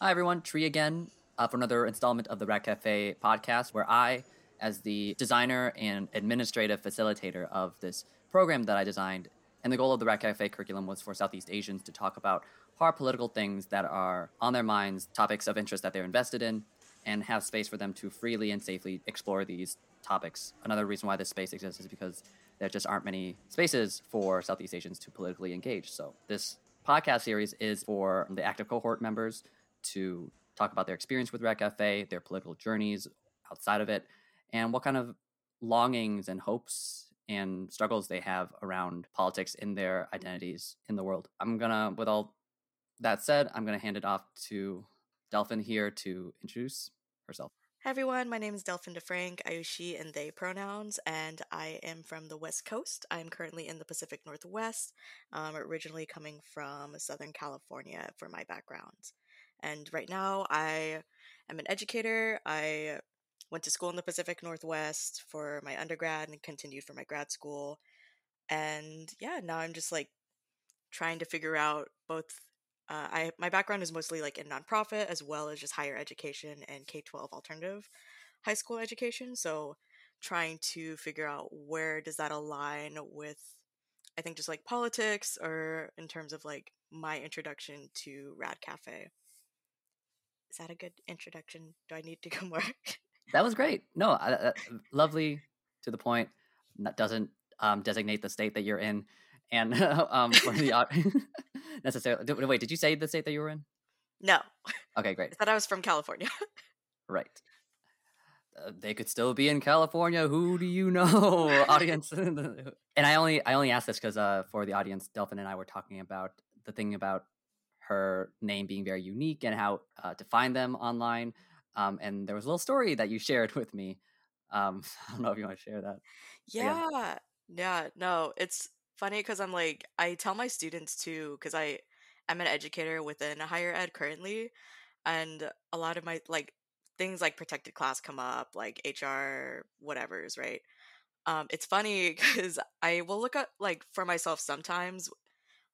Hi, everyone. Tree again uh, for another installment of the Rad Cafe podcast, where I, as the designer and administrative facilitator of this program that I designed, and the goal of the Rad Cafe curriculum was for Southeast Asians to talk about hard political things that are on their minds, topics of interest that they're invested in, and have space for them to freely and safely explore these topics. Another reason why this space exists is because there just aren't many spaces for Southeast Asians to politically engage. So this podcast series is for the active cohort members to talk about their experience with Cafe, their political journeys outside of it, and what kind of longings and hopes and struggles they have around politics in their identities in the world. I'm gonna, with all that said, I'm gonna hand it off to Delphin here to introduce herself. Hi everyone, my name is Delphin DeFrank. I use she and they pronouns, and I am from the West Coast. I'm currently in the Pacific Northwest, um, originally coming from Southern California for my background. And right now, I am an educator. I went to school in the Pacific Northwest for my undergrad and continued for my grad school. And yeah, now I'm just like trying to figure out both uh, I my background is mostly like in nonprofit as well as just higher education and K twelve alternative high school education. So trying to figure out where does that align with I think just like politics or in terms of like my introduction to Rad Cafe. Is that a good introduction? Do I need to go more? that was great. No, uh, lovely to the point. That doesn't um, designate the state that you're in and um, for the necessarily. Wait, did you say the state that you were in? No. Okay, great. I thought I was from California. right. Uh, they could still be in California. Who do you know, audience? and I only I only asked this because uh, for the audience, Delphin and I were talking about the thing about her name being very unique and how uh, to find them online. Um, and there was a little story that you shared with me. Um, I don't know if you want to share that. Yeah, yeah, no, it's funny because I'm like I tell my students too because I am an educator within a higher ed currently, and a lot of my like things like protected class come up like HR whatever's right. Um, it's funny because I will look up like for myself sometimes.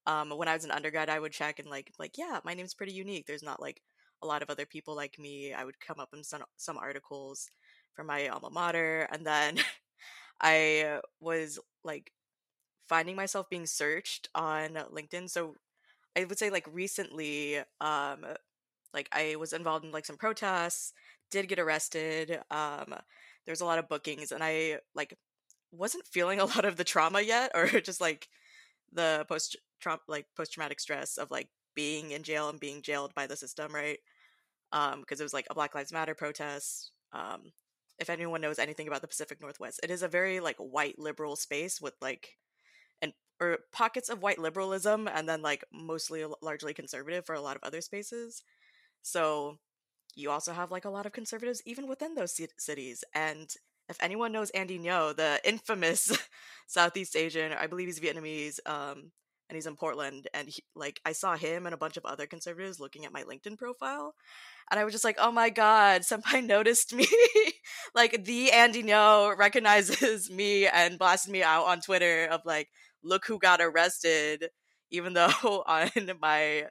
Um, when I was an undergrad, I would check and like like yeah, my name's pretty unique. There's not like a lot of other people like me. I would come up in some some articles for my alma mater, and then I was like finding myself being searched on LinkedIn. So I would say like recently, um, like I was involved in like some protests, did get arrested. Um, there's a lot of bookings, and I like wasn't feeling a lot of the trauma yet, or just like the post trauma, like post traumatic stress of like being in jail and being jailed by the system, right? Um, because it was like a Black Lives Matter protest. Um, if anyone knows anything about the Pacific Northwest, it is a very like white liberal space with like and or pockets of white liberalism and then like mostly largely conservative for a lot of other spaces. So you also have like a lot of conservatives even within those c- cities. And if anyone knows Andy Ngo, the infamous Southeast Asian, I believe he's Vietnamese, um, and he's in Portland. And he, like I saw him and a bunch of other conservatives looking at my LinkedIn profile, and I was just like, "Oh my god, somebody noticed me!" like the Andy Ngo recognizes me and blasted me out on Twitter of like, look who got arrested even though on my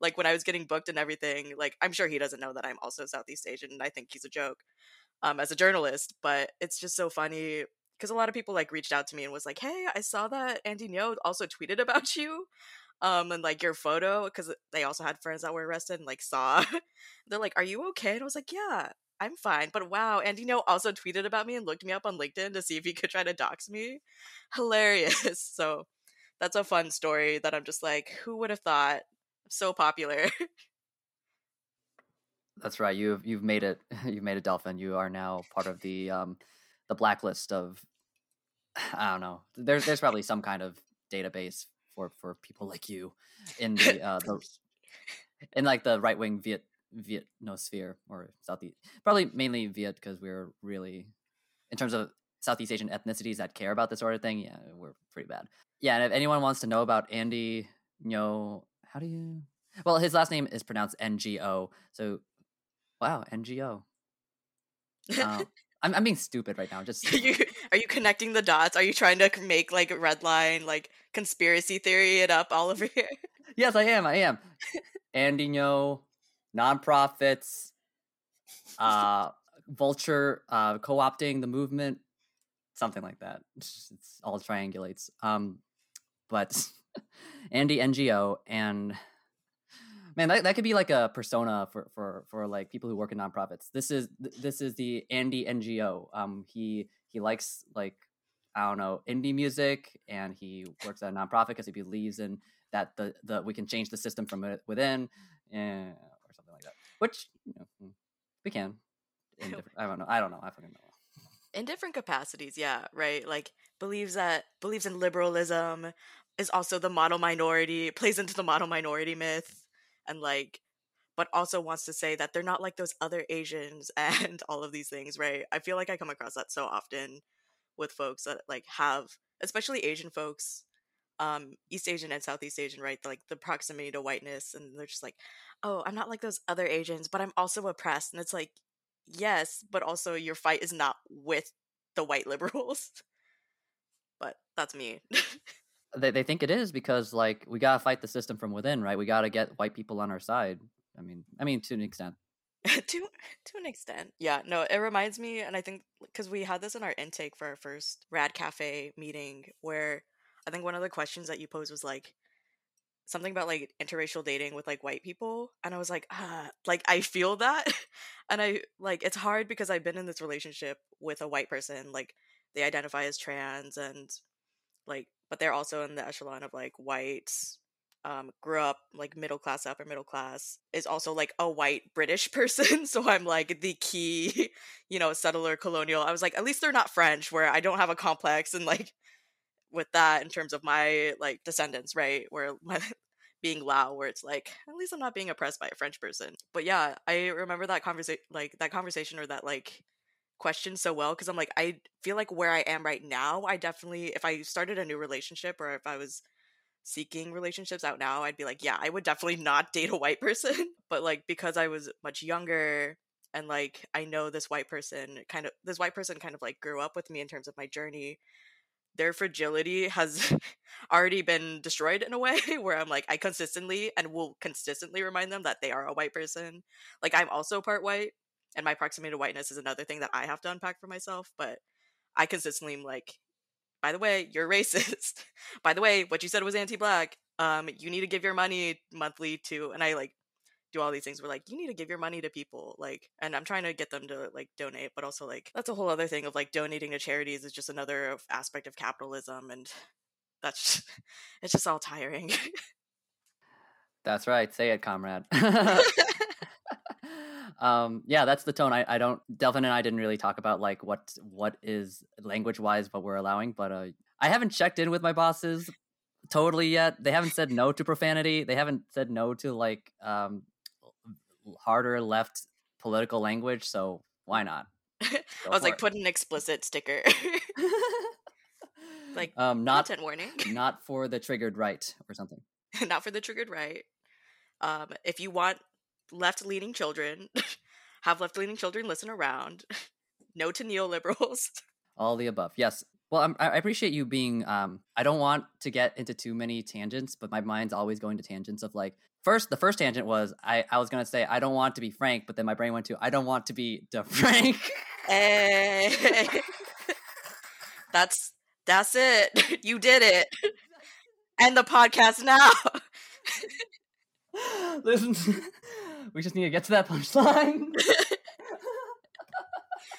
like when I was getting booked and everything, like I'm sure he doesn't know that I'm also Southeast Asian and I think he's a joke um as a journalist, but it's just so funny because a lot of people like reached out to me and was like, "Hey, I saw that Andy Ngo also tweeted about you." Um and like your photo because they also had friends that were arrested and like saw they're like, "Are you okay?" And I was like, "Yeah, I'm fine. But wow, Andy Ngo also tweeted about me and looked me up on LinkedIn to see if he could try to dox me. Hilarious. So that's a fun story that I'm just like, who would have thought? So popular. that's right. You've you've made it. You've made a Delphin. You are now part of the um the blacklist of I don't know. There's there's probably some kind of database for for people like you in the uh the in like the right wing Viet Vietnosphere or Southeast, probably mainly Viet because we're really, in terms of Southeast Asian ethnicities that care about this sort of thing, yeah, we're pretty bad. Yeah, and if anyone wants to know about Andy Ngo, how do you? Well, his last name is pronounced NGO, so wow, NGO. Um, I'm, I'm being stupid right now. Just are you, are you connecting the dots? Are you trying to make like a red line, like conspiracy theory it up all over here? Yes, I am. I am. Andy Ngo nonprofits, uh, vulture uh, co-opting the movement, something like that. It's, it's all triangulates. Um, but Andy NGO and man, that, that could be like a persona for, for for like people who work in nonprofits. This is this is the Andy NGO. Um, he he likes like I don't know indie music, and he works at a nonprofit because he believes in that the the we can change the system from within, and, or something like that. Which you know, hmm, we can. I don't know. I don't know. I fucking know. In different capacities, yeah, right. Like believes that believes in liberalism, is also the model minority, plays into the model minority myth, and like but also wants to say that they're not like those other Asians and all of these things, right? I feel like I come across that so often with folks that like have especially Asian folks, um, East Asian and Southeast Asian, right? Like the proximity to whiteness and they're just like, Oh, I'm not like those other Asians, but I'm also oppressed. And it's like, yes, but also your fight is not with the white liberals. but that's me. they, they think it is because like we gotta fight the system from within, right? We gotta get white people on our side. I mean, I mean to an extent. to to an extent, yeah. No, it reminds me, and I think because we had this in our intake for our first Rad Cafe meeting, where I think one of the questions that you posed was like something about like interracial dating with like white people, and I was like, ah, like I feel that, and I like it's hard because I've been in this relationship with a white person, like they identify as trans and like but they're also in the echelon of like white um, grew up like middle class upper middle class is also like a white british person so i'm like the key you know settler colonial. I was like at least they're not french where i don't have a complex and like with that in terms of my like descendants right? Where my, being lao where it's like at least i'm not being oppressed by a french person. But yeah i remember that conversation like that conversation or that like question so well because I'm like, I feel like where I am right now, I definitely, if I started a new relationship or if I was seeking relationships out now, I'd be like, yeah, I would definitely not date a white person. but like, because I was much younger and like, I know this white person kind of, this white person kind of like grew up with me in terms of my journey. Their fragility has already been destroyed in a way where I'm like, I consistently and will consistently remind them that they are a white person. Like, I'm also part white, and my proximity to whiteness is another thing that I have to unpack for myself. But I consistently am like, by the way, you're racist. by the way, what you said was anti-black. Um, you need to give your money monthly to, and I like do all these things. We're like, you need to give your money to people, like, and I'm trying to get them to like donate, but also like that's a whole other thing of like donating to charities is just another aspect of capitalism, and that's just, it's just all tiring. that's right. Say it, comrade. um yeah that's the tone. I i don't Delphin and i didn't really talk about like what what is language wise what we're allowing but uh i haven't checked in with my bosses totally yet. They haven't said no to profanity. They haven't said no to like um harder left political language so why not? I was like it. put an explicit sticker. Like um not content warning. not for the triggered right or something. Not for the triggered right. Um if you want left leaning children, have left leaning children listen around, no to neoliberals. All the above. Yes. Well, I'm, i appreciate you being. Um, I don't want to get into too many tangents, but my mind's always going to tangents of like. First, the first tangent was I, I was gonna say I don't want to be frank, but then my brain went to I don't want to be de frank. hey. that's that's it. You did it. End the podcast now. Listen, we just need to get to that punchline.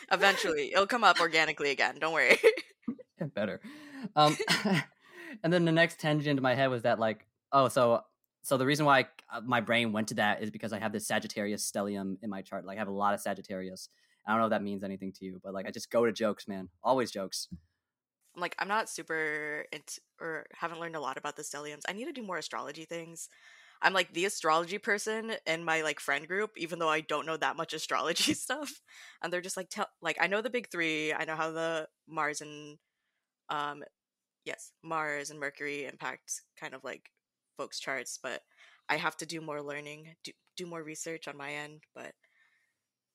Eventually, it'll come up organically again. Don't worry. Better. Um, and then the next tangent in my head was that like, oh, so so the reason why I, uh, my brain went to that is because I have this Sagittarius stellium in my chart. Like I have a lot of Sagittarius. I don't know if that means anything to you, but like I just go to jokes, man. Always jokes. I'm like I'm not super into or haven't learned a lot about the stelliums. I need to do more astrology things. I'm like the astrology person in my like friend group, even though I don't know that much astrology stuff. And they're just like, tell like I know the big three. I know how the Mars and um, yes, Mars and Mercury impact kind of like folks' charts, but I have to do more learning, do do more research on my end. But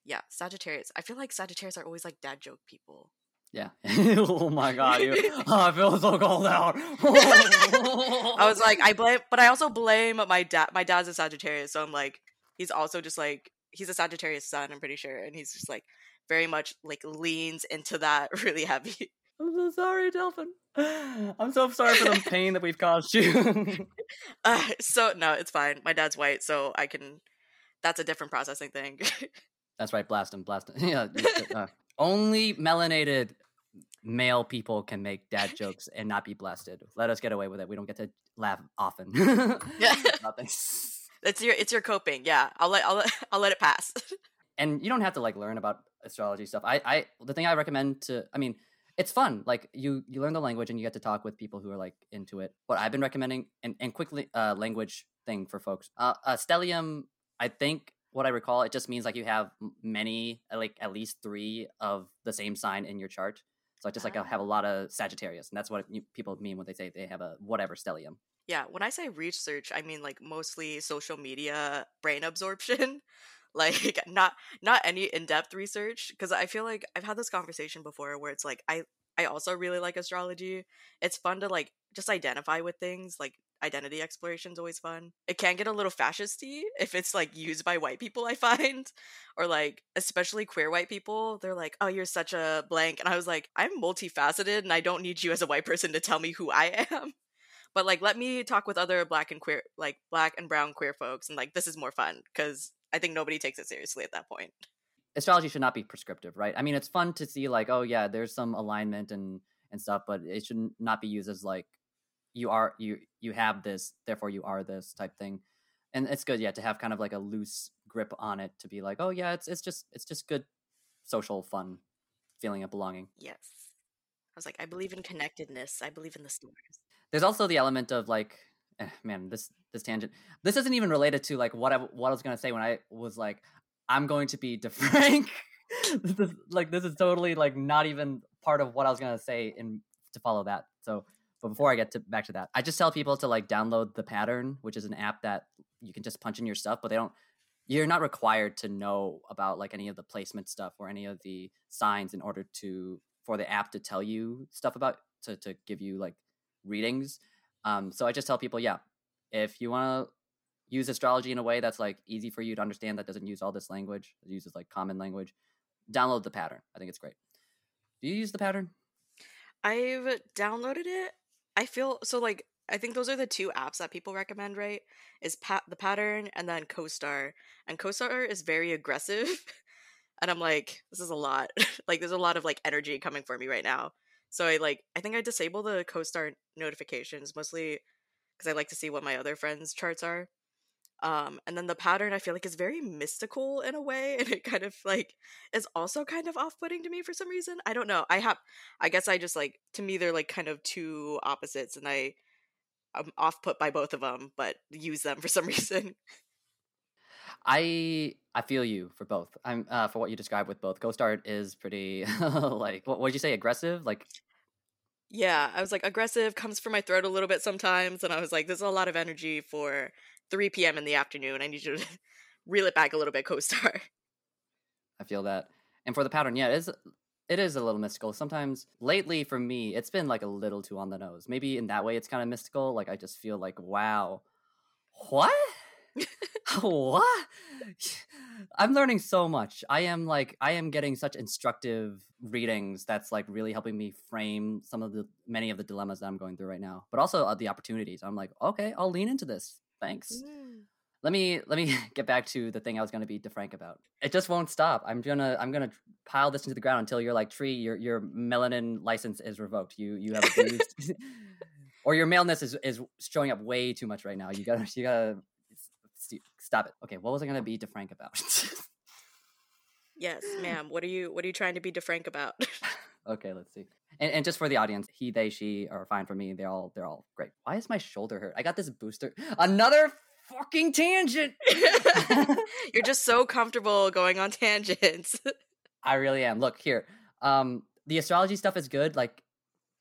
yeah, Sagittarius. I feel like Sagittarius are always like dad joke people. Yeah. oh my god, you, oh, I feel so cold out. I was like, I blame, but I also blame my dad. My dad's a Sagittarius, so I'm like, he's also just like he's a Sagittarius sun, I'm pretty sure, and he's just like very much like leans into that really heavy. I'm so sorry, Delphin. I'm so sorry for the pain that we've caused you. uh, so no, it's fine. My dad's white, so I can. That's a different processing thing. That's right. Blast him. Blast him. yeah. Uh, only melanated male people can make dad jokes and not be blasted. Let us get away with it. We don't get to laugh often. yeah. It's your it's your coping. Yeah, I'll let I'll let, I'll let it pass. and you don't have to like learn about astrology stuff. I I the thing I recommend to I mean it's fun. Like you you learn the language and you get to talk with people who are like into it. What I've been recommending and and quickly uh language thing for folks. Uh, uh stellium I think what I recall it just means like you have many uh, like at least 3 of the same sign in your chart. So I just like I have a ah. lot of Sagittarius, and that's what people mean when they say they have a whatever stellium. Yeah, when I say research, I mean like mostly social media brain absorption. like not not any in-depth research because I feel like I've had this conversation before where it's like I I also really like astrology. It's fun to like just identify with things like identity exploration is always fun. It can get a little fascisty if it's like used by white people, I find, or like especially queer white people. They're like, "Oh, you're such a blank," and I was like, "I'm multifaceted, and I don't need you as a white person to tell me who I am." But like, let me talk with other black and queer, like black and brown queer folks, and like this is more fun because I think nobody takes it seriously at that point. Astrology should not be prescriptive, right? I mean, it's fun to see like, oh yeah, there's some alignment and and stuff, but it should not be used as like you are you you have this therefore you are this type thing. And it's good yeah to have kind of like a loose grip on it to be like oh yeah it's it's just it's just good social fun feeling of belonging. Yes. I was like i believe in connectedness. I believe in the stars. There's also the element of like eh, man this this tangent this isn't even related to like what i what i was going to say when i was like i'm going to be defrank this is like this is totally like not even part of what i was going to say in to follow that. So but before I get to back to that, I just tell people to like download the pattern, which is an app that you can just punch in your stuff, but they don't you're not required to know about like any of the placement stuff or any of the signs in order to for the app to tell you stuff about to to give you like readings. Um, so I just tell people, yeah, if you want to use astrology in a way that's like easy for you to understand, that doesn't use all this language, it uses like common language, download the pattern. I think it's great. Do you use the pattern? I've downloaded it. I feel so like I think those are the two apps that people recommend, right? Is pat the pattern and then CoStar. And CoStar is very aggressive. and I'm like, this is a lot. like there's a lot of like energy coming for me right now. So I like I think I disable the CoStar notifications mostly because I like to see what my other friends' charts are. Um, and then the pattern I feel like is very mystical in a way, and it kind of like is also kind of off-putting to me for some reason. I don't know. I have, I guess I just like to me they're like kind of two opposites, and I I'm off-put by both of them, but use them for some reason. I I feel you for both. I'm uh, for what you described with both. CoStar is pretty like what would you say aggressive? Like yeah, I was like aggressive comes from my throat a little bit sometimes, and I was like, there's a lot of energy for 3 p.m. in the afternoon. I need you to reel it back a little bit, co-star. I feel that. And for the pattern, yeah, it is it is a little mystical. Sometimes lately for me, it's been like a little too on the nose. Maybe in that way it's kind of mystical. Like I just feel like, wow. What? what? I'm learning so much. I am like I am getting such instructive readings that's like really helping me frame some of the many of the dilemmas that I'm going through right now, but also uh, the opportunities. I'm like, okay, I'll lean into this. Thanks. Mm. Let me let me get back to the thing I was going to be defrank about. It just won't stop. I'm gonna I'm gonna pile this into the ground until you're like tree. Your your melanin license is revoked. You you have abused, or your maleness is is showing up way too much right now. You gotta you gotta stop it. Okay, what was I gonna be defrank about? yes, ma'am. What are you what are you trying to be defrank about? Okay, let's see. And, and, just for the audience, he, they, she are fine for me. They're all they're all great. Why is my shoulder hurt? I got this booster. Another fucking tangent. You're just so comfortable going on tangents. I really am. Look here. Um, the astrology stuff is good. Like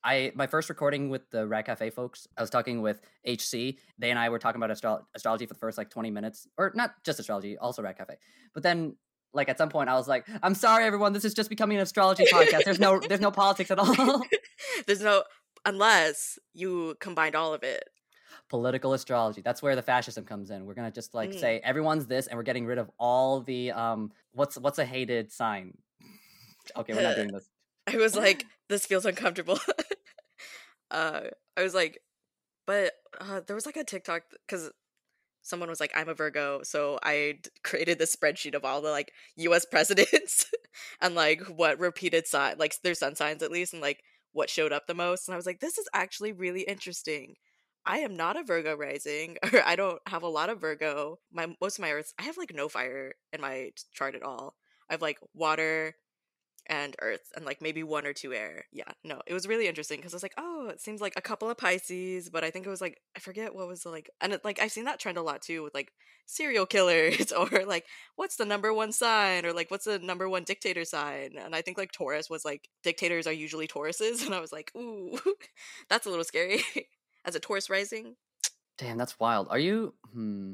I my first recording with the Rad Cafe folks, I was talking with HC. They and I were talking about astro- astrology for the first like 20 minutes, or not just astrology, also Rad Cafe. But then like at some point I was like, I'm sorry everyone, this is just becoming an astrology podcast. There's no there's no politics at all. there's no unless you combined all of it. political astrology. That's where the fascism comes in. We're gonna just like Mm. say everyone's this, and we're getting rid of all the um. What's what's a hated sign? Okay, we're not doing this. I was like, this feels uncomfortable. uh, I was like, but uh, there was like a TikTok because someone was like, I'm a Virgo, so I created this spreadsheet of all the like U.S. presidents and like what repeated sign, like their sun signs at least, and like what showed up the most. And I was like, this is actually really interesting. I am not a Virgo rising, or I don't have a lot of Virgo. My most of my Earths, I have like no fire in my chart at all. I have like water, and earth and like maybe one or two air. Yeah, no, it was really interesting because I was like, oh, it seems like a couple of Pisces, but I think it was like I forget what was the like, and it, like I've seen that trend a lot too with like serial killers or like what's the number one sign or like what's the number one dictator sign, and I think like Taurus was like dictators are usually Tauruses, and I was like, ooh, that's a little scary as a Taurus rising. Damn, that's wild. Are you? Hmm.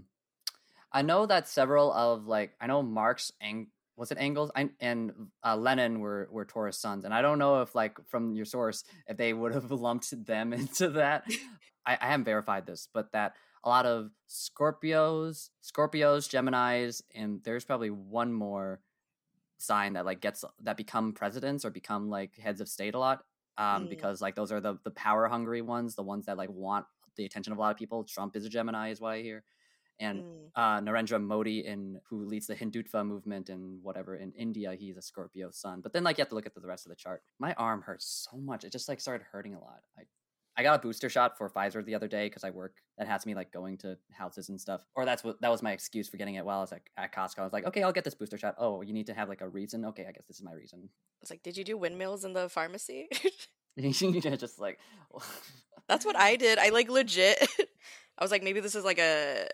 I know that several of like I know Marx and was it Engels I, and uh, Lenin were were Taurus suns, and I don't know if like from your source if they would have lumped them into that. I, I haven't verified this, but that a lot of Scorpios, Scorpios, Gemini's, and there's probably one more sign that like gets that become presidents or become like heads of state a lot um Mm. because like those are the the power hungry ones the ones that like want the attention of a lot of people trump is a gemini is what i hear and Mm. uh narendra modi in who leads the hindutva movement and whatever in india he's a scorpio sun but then like you have to look at the rest of the chart my arm hurts so much it just like started hurting a lot i I got a booster shot for Pfizer the other day because I work. That has me like going to houses and stuff. Or that's what that was my excuse for getting it while I was like at Costco. I was like, okay, I'll get this booster shot. Oh, you need to have like a reason. Okay, I guess this is my reason. It's like, did you do windmills in the pharmacy? You just like That's what I did. I like legit. I was like, maybe this is like a.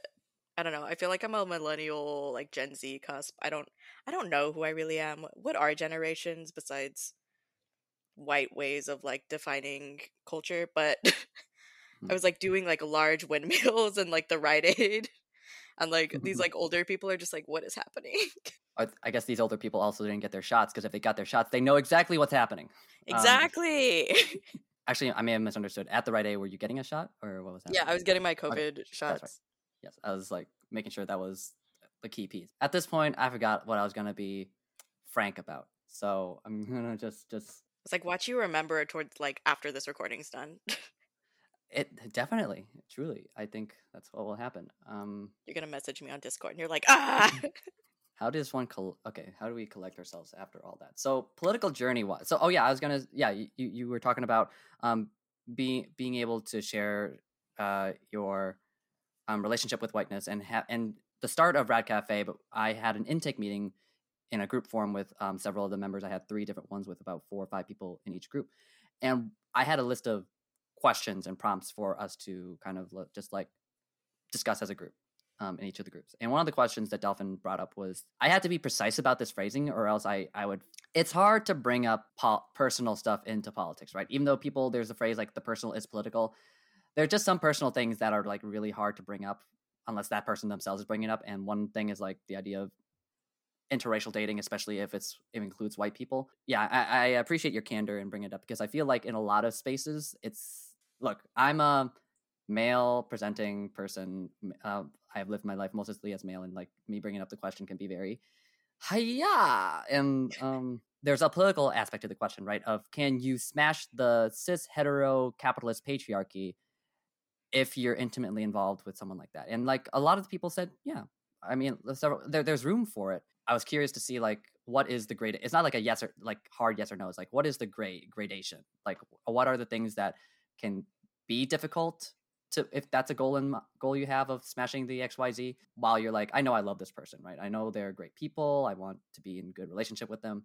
I don't know. I feel like I'm a millennial, like Gen Z cusp. I don't. I don't know who I really am. What are generations besides white ways of like defining culture? But I was like doing like large windmills and like the Rite Aid, and like these like older people are just like, what is happening? I I guess these older people also didn't get their shots because if they got their shots, they know exactly what's happening. Um, exactly. Actually, I may have misunderstood. At the Rite Aid, were you getting a shot or what was that? yeah, I was getting my Okay, COVID that's shots. Yes, I was like making sure that was the key piece. At this point, I forgot what I was gonna be frank about, so I'm gonna just just It's like watch you remember towards like after this recording's done. it definitely, truly. I think that's what will happen. Um, You're gonna message me on Discord and you're like, ah. how does one col- okay how do we collect ourselves after all that so political journey wise so oh yeah i was gonna yeah you, you you were talking about um being being able to share uh your um relationship with whiteness and ha- and the start of rad cafe but i had an intake meeting in a group forum with um, several of the members i had three different ones with about four or five people in each group and i had a list of questions and prompts for us to kind of lo- just like discuss as a group um, in each of the groups. And one of the questions that Delphin brought up was I had to be precise about this phrasing, or else I, I would. It's hard to bring up pol- personal stuff into politics, right? Even though people, there's a phrase like the personal is political. There are just some personal things that are like really hard to bring up unless that person themselves is bringing it up. And one thing is like the idea of interracial dating, especially if it's it includes white people. Yeah, I, I appreciate your candor and bring it up because I feel like in a lot of spaces, it's look, I'm a male presenting person. Uh, I've lived my life mostly as male, and like me bringing up the question can be very, hiya. And um, there's a political aspect to the question, right? Of can you smash the cis hetero capitalist patriarchy if you're intimately involved with someone like that? And like a lot of people said, yeah. I mean, several, there, there's room for it. I was curious to see like what is the grade. It's not like a yes or like hard yes or no. It's like what is the grade gradation? Like what are the things that can be difficult to if that's a goal in goal you have of smashing the xyz while you're like i know i love this person right i know they're great people i want to be in good relationship with them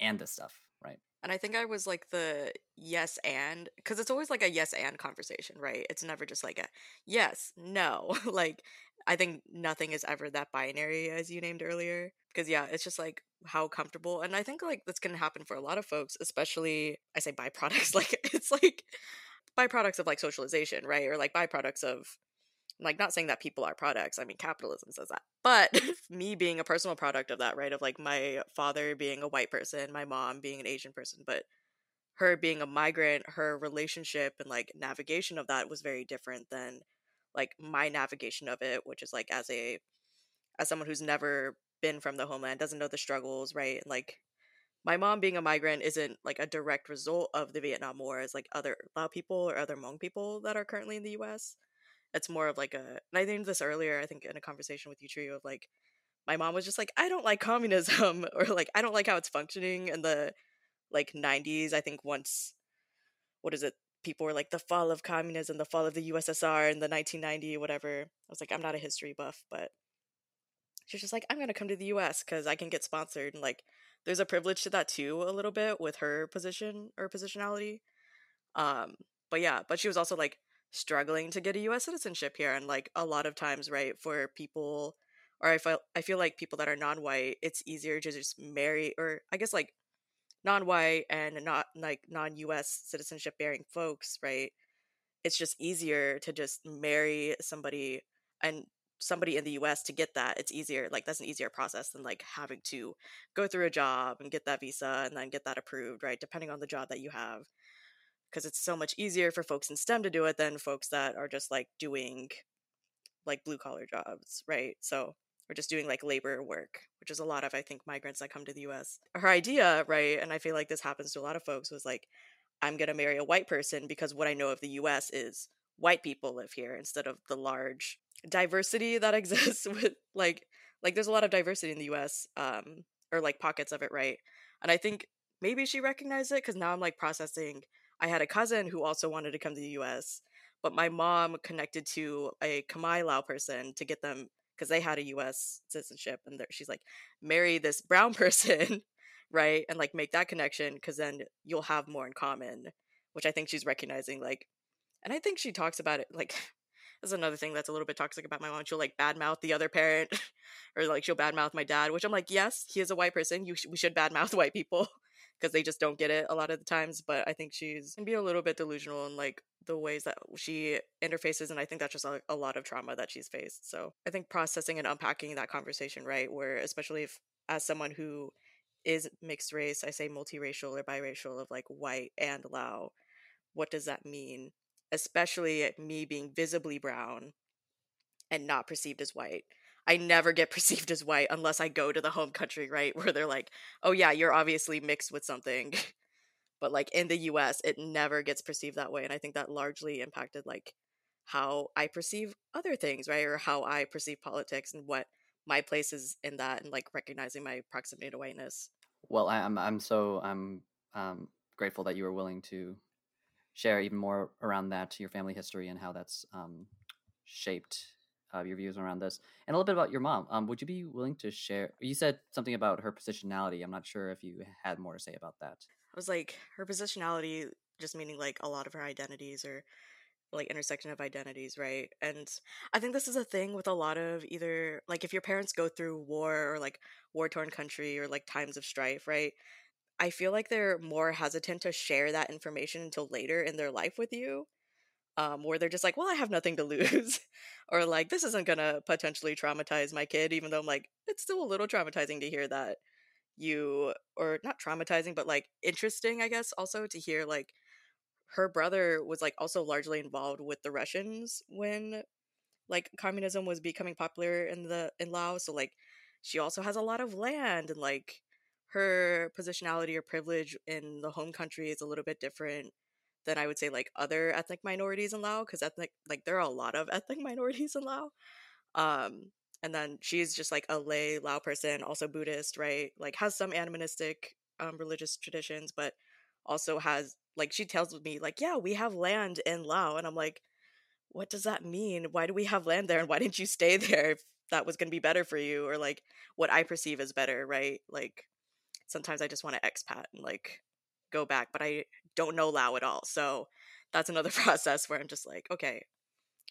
and this stuff right And I think I was like the yes and because it's always like a yes and conversation, right? It's never just like a yes, no. like I think nothing is ever that binary as you named earlier. Because yeah, it's just like how comfortable and I think like that's gonna happen for a lot of folks, especially I say byproducts, like it's like byproducts of like socialization, right? Or like byproducts of like not saying that people are products i mean capitalism says that but me being a personal product of that right of like my father being a white person my mom being an asian person but her being a migrant, her relationship and like navigation of that was very different than like my navigation of it, which is like as a as someone who's never been from the homeland, doesn't know the struggles, right? Like my mom being a migrant isn't like a direct result of the Vietnam War as like other Lao people or other Hmong people that are currently in the US. It's more of like a and I named this earlier, I think in a conversation with you trio of like my mom was just like, I don't like communism or like I don't like how it's functioning in the like 90s. I think once what is it? People were like the fall of communism, the fall of the USSR in the 1990 whatever. I was like, I'm not a history buff, but she's just like, I'm gonna come to the US because I can get sponsored and like there's a privilege to that too a little bit with her position or positionality. Um, but yeah, but she was also like struggling to get a US citizenship here and like a lot of times, right, for people or I feel I feel like people that are non-white, it's easier to just marry or I guess like non-white and not like non-US citizenship bearing folks, right? It's just easier to just marry somebody and somebody in the US to get that, it's easier. Like that's an easier process than like having to go through a job and get that visa and then get that approved, right? Depending on the job that you have. Because it's so much easier for folks in STEM to do it than folks that are just like doing like blue collar jobs, right? So we're just doing like labor work, which is a lot of I think migrants that come to the US. Her idea, right, and I feel like this happens to a lot of folks was like I'm going to marry a white person because what I know of the US is white people live here instead of the large diversity that exists with like like there's a lot of diversity in the US um or like pockets of it right and I think maybe she recognized it cuz now I'm like processing I had a cousin who also wanted to come to the US but my mom connected to a Khmer Lao person to get them because they had a US citizenship and she's like marry this brown person right and like make that connection cuz then you'll have more in common which I think she's recognizing like and I think she talks about it like that's another thing that's a little bit toxic about my mom. She'll like badmouth the other parent, or like she'll badmouth my dad, which I'm like, yes, he is a white person. You sh- we should badmouth white people because they just don't get it a lot of the times. But I think she's can be a little bit delusional in like the ways that she interfaces, and I think that's just a, a lot of trauma that she's faced. So I think processing and unpacking that conversation, right, where especially if as someone who is mixed race, I say multiracial or biracial of like white and Lao, what does that mean? especially me being visibly brown and not perceived as white. I never get perceived as white unless I go to the home country, right? Where they're like, oh, yeah, you're obviously mixed with something. but like in the US, it never gets perceived that way. And I think that largely impacted like how I perceive other things, right? Or how I perceive politics and what my place is in that and like recognizing my proximity to whiteness. Well, I, am I'm so I'm um, grateful that you were willing to share even more around that, your family history, and how that's um, shaped uh, your views around this, and a little bit about your mom. Um, would you be willing to share? You said something about her positionality. I'm not sure if you had more to say about that. I was like, her positionality, just meaning like a lot of her identities or like intersection of identities, right? And I think this is a thing with a lot of either like if your parents go through war or like war torn country or like times of strife, right? I feel like they're more hesitant to share that information until later in their life with you. Um, where they're just like, well, I have nothing to lose. or like, this isn't gonna potentially traumatize my kid, even though I'm like, it's still a little traumatizing to hear that you, or not traumatizing, but like interesting, I guess, also to hear like her brother was like also largely involved with the Russians when like communism was becoming popular in the in Laos. So like she also has a lot of land and like her positionality or privilege in the home country is a little bit different than I would say like other ethnic minorities in Lao because ethnic like there are a lot of ethnic minorities in Lao. Um, and then she's just like a lay Lao person, also Buddhist, right? Like has some animistic um, religious traditions, but also has like she tells me like, yeah, we have land in Lao, and I'm like, what does that mean? Why do we have land there, and why didn't you stay there if that was going to be better for you, or like what I perceive as better, right? Like sometimes I just want to expat and like go back, but I don't know Lao at all. So that's another process where I'm just like, okay.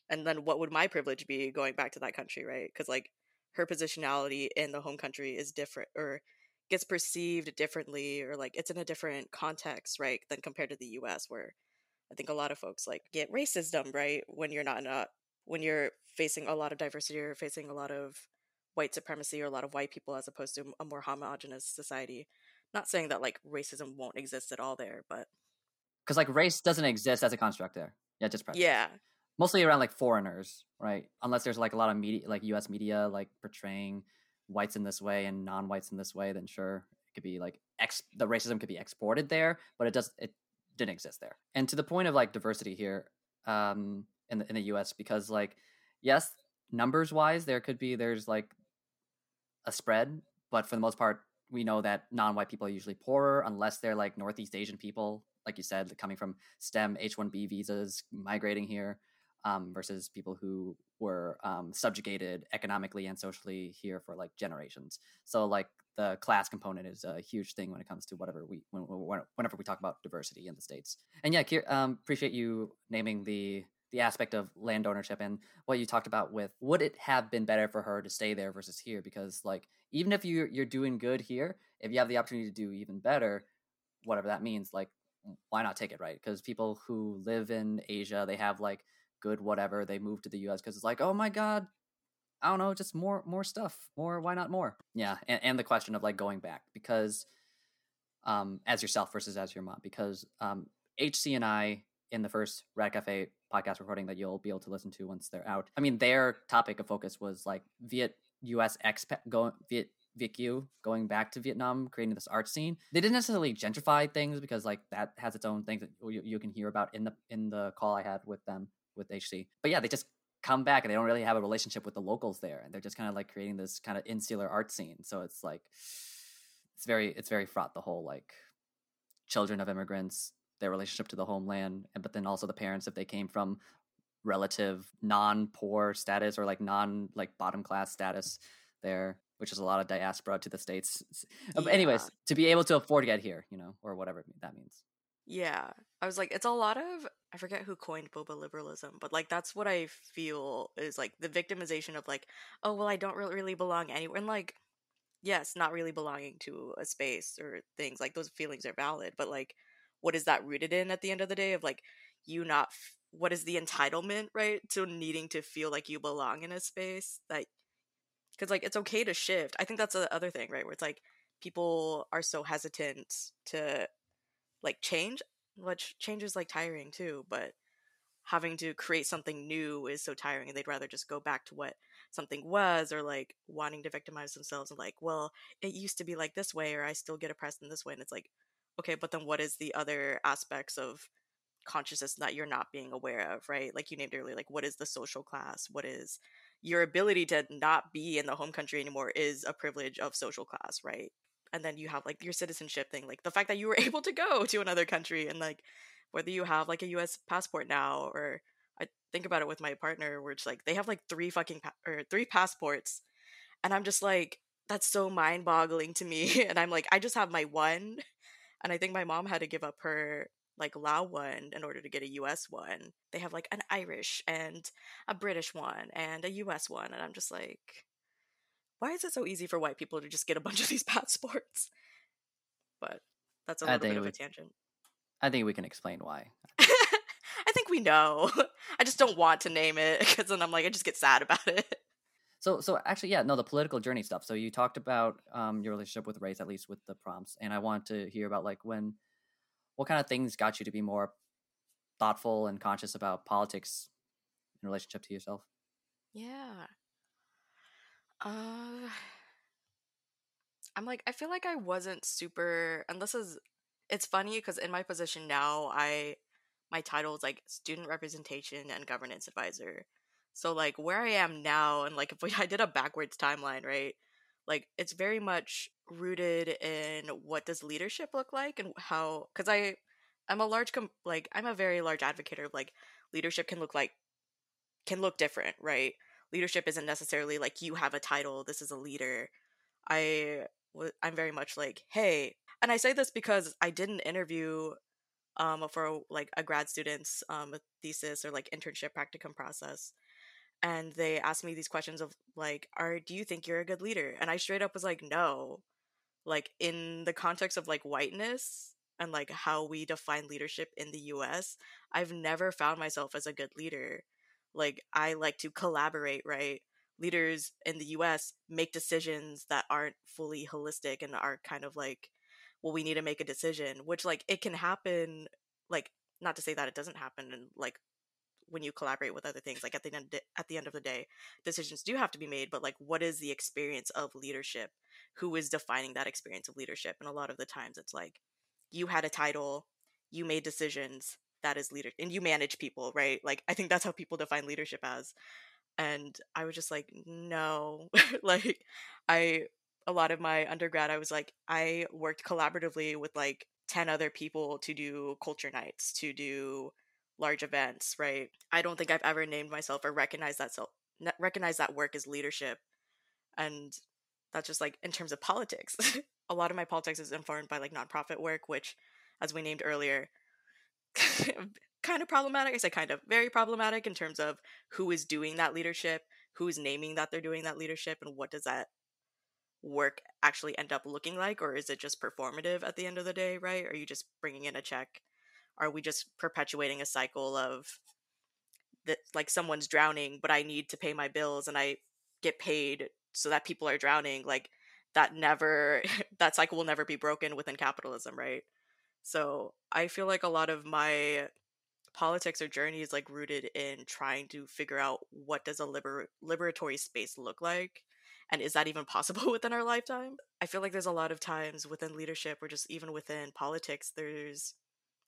And then what would my privilege be going back to that country, right? Because like her positionality in the home country is different or gets perceived differently or like it's in a different context, right? Than compared to the US where I think a lot of folks like get racism, right? When you're not in a when you're facing a lot of diversity or facing a lot of white supremacy or a lot of white people as opposed to a more homogenous society. Not saying that like racism won't exist at all there, but because like race doesn't exist as a construct there. Yeah, just prejudice. Yeah. Mostly around like foreigners, right? Unless there's like a lot of media, like U.S. media, like portraying whites in this way and non-whites in this way, then sure, it could be like ex. The racism could be exported there, but it does it didn't exist there. And to the point of like diversity here, um, in the in the U.S. because like yes, numbers wise, there could be there's like a spread, but for the most part, we know that non-white people are usually poorer unless they're like Northeast Asian people, like you said, coming from STEM H-1B visas, migrating here, um, versus people who were um, subjugated economically and socially here for like generations. So like the class component is a huge thing when it comes to whatever we when, whenever we talk about diversity in the states. And yeah, um, appreciate you naming the the aspect of land ownership and what you talked about with would it have been better for her to stay there versus here because like even if you you're doing good here if you have the opportunity to do even better whatever that means like why not take it right because people who live in asia they have like good whatever they move to the us because it's like oh my god i don't know just more more stuff more why not more yeah and, and the question of like going back because um as yourself versus as your mom because um hc and i in the first Rad Cafe podcast recording that you'll be able to listen to once they're out. I mean, their topic of focus was like Viet US expat going Viet VQ going back to Vietnam, creating this art scene. They didn't necessarily gentrify things because like that has its own things that you, you can hear about in the in the call I had with them with HC. But yeah, they just come back and they don't really have a relationship with the locals there, and they're just kind of like creating this kind of insular art scene. So it's like it's very it's very fraught. The whole like children of immigrants their relationship to the homeland, and but then also the parents if they came from relative non-poor status or like non like bottom class status there which is a lot of diaspora to the states. Yeah. anyways to be able to afford to get here you know or whatever that means. Yeah. I was like it's a lot of i forget who coined boba liberalism but like that's what i feel is like the victimization of like oh well i don't really, really belong anywhere and like yes not really belonging to a space or things like those feelings are valid but like what is that rooted in at the end of the day of like you not f- what is the entitlement right to needing to feel like you belong in a space that because like it's okay to shift. I think that's the other thing right where it's like people are so hesitant to like change which change is like tiring too but having to create something new is so tiring and they'd rather just go back to what something was or like wanting to victimize themselves and like well it used to be like this way or i still get oppressed in this way and it's like okay, but then what is the other aspects of consciousness that you're not being aware of, right? Like you named earlier, like what is the social class? What is your ability to not be in the home country anymore is a privilege of social class, right? And then you have like your citizenship thing, like the fact that you were able to go to another country and like whether you have like a US passport now or I think about it with my partner where it's like they have like three fucking pa- or three passports and I'm just like that's so mind-boggling to me and I'm like I just have my one and I think my mom had to give up her like Lao one in order to get a US one. They have like an Irish and a British one and a US one. And I'm just like, why is it so easy for white people to just get a bunch of these passports? But that's a little bit of we, a tangent. I think we can explain why. I think we know. I just don't want to name it because then I'm like, I just get sad about it. So, so actually, yeah, no, the political journey stuff. So you talked about um, your relationship with race, at least with the prompts, and I want to hear about like when, what kind of things got you to be more thoughtful and conscious about politics in relationship to yourself. Yeah. Uh, I'm like, I feel like I wasn't super, and this is, it's funny because in my position now, I, my title is like student representation and governance advisor so like where I am now, and like if we, I did a backwards timeline, right? Like it's very much rooted in what does leadership look like and how because I I'm a large com- like I'm a very large advocate of like leadership can look like can look different, right? Leadership isn't necessarily like you have a title, this is a leader. I I'm very much like, hey, and I say this because I did an interview um for like a grad student's um thesis or like internship practicum process and they asked me these questions of like are do you think you're a good leader? and i straight up was like no. Like in the context of like whiteness and like how we define leadership in the US i've never found myself as a good leader. Like i like to collaborate right? Leaders in the US make decisions that aren't fully holistic and are kind of like well we need to make a decision which like it can happen like not to say that it doesn't happen and like when you collaborate with other things like at the end at the end of the day decisions do have to be made but like what is the experience of leadership? Who is defining that experience of leadership? And a lot of the times it's like you had a title you made decisions that is leader and you manage people right? Like i think that's how people define leadership as. And i was just like no. Like i a lot of my undergrad i was like i worked collaboratively with like 10 other people to do culture nights to do large events right i don't think i've ever named myself or recognized that self recognize that work as leadership and that's just like in terms of politics a lot of my politics is informed by like nonprofit work which as we named earlier kind of problematic. I say kind of very problematic in terms of who is doing that leadership, who is naming that they're doing that leadership, and what does that work actually end up looking like? Or is it just performative at the end of the day, right? Are you just bringing in a check? Are we just perpetuating a cycle of that, like someone's drowning, but I need to pay my bills and I get paid so that people are drowning? Like, that never, that cycle will never be broken within capitalism, right? So I feel like a lot of my politics or journey is like rooted in trying to figure out what does a liber- liberatory space look like and is that even possible within our lifetime i feel like there's a lot of times within leadership or just even within politics there's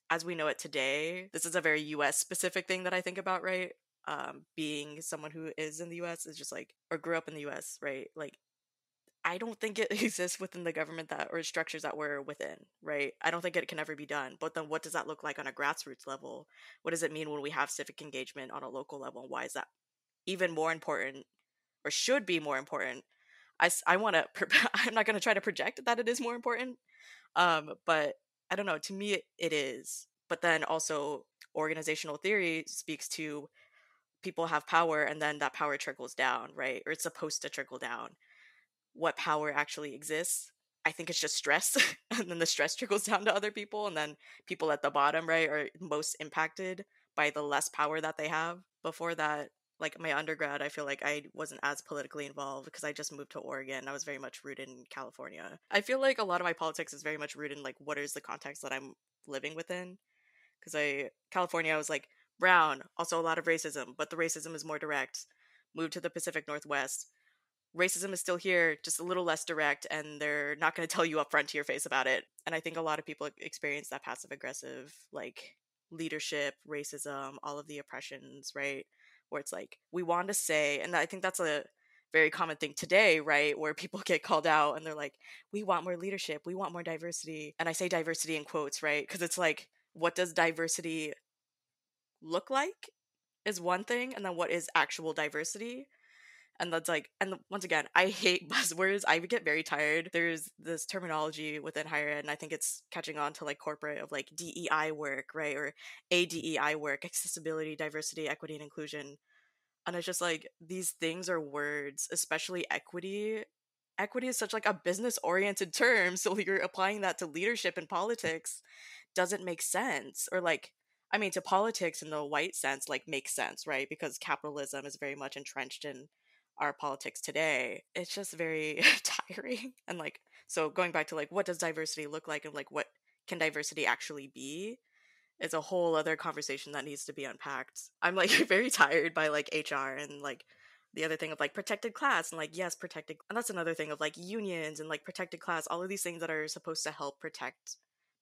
as we know it today this is a very us specific thing that i think about right um, being someone who is in the us is just like or grew up in the us right like I don't think it exists within the government that or structures that we're within, right? I don't think it can ever be done. But then what does that look like on a grassroots level? What does it mean when we have civic engagement on a local level? And why is that even more important or should be more important? I, I want to, I'm not going to try to project that it is more important. Um, but I don't know. To me, it is. But then also, organizational theory speaks to people have power and then that power trickles down, right? Or it's supposed to trickle down what power actually exists. I think it's just stress. and then the stress trickles down to other people. And then people at the bottom, right, are most impacted by the less power that they have. Before that, like my undergrad, I feel like I wasn't as politically involved because I just moved to Oregon. I was very much rooted in California. I feel like a lot of my politics is very much rooted in like what is the context that I'm living within. Because I California, I was like brown, also a lot of racism, but the racism is more direct. Moved to the Pacific Northwest, racism is still here, just a little less direct, and they're not going to tell you up front to your face about it. And I think a lot of people experience that passive aggressive, like leadership, racism, all of the oppressions, right? Where it's like, we want to say, and I think that's a very common thing today, right? Where people get called out and they're like, we want more leadership, we want more diversity. And I say diversity in quotes, right? Because it's like, what does diversity look like is one thing, and then what is actual diversity? And that's like and once again i hate buzzwords i get very tired. There's this terminology within higher ed and i think it's catching on to like corporate of like dei work right or adei work accessibility diversity equity and inclusion. And it's just like these things are words especially equity. Equity is such like a business oriented term so you're applying that to leadership and politics doesn't make sense or like i mean to politics in the white sense like makes sense right because capitalism is very much entrenched in our politics today it's just very tiring and like so going back to like what does diversity look like and like what can diversity actually be is a whole other conversation that needs to be unpacked. I'm like very tired by like hr and like the other thing of like protected class and like yes protected and that's another thing of like unions and like protected class all of these things that are supposed to help protect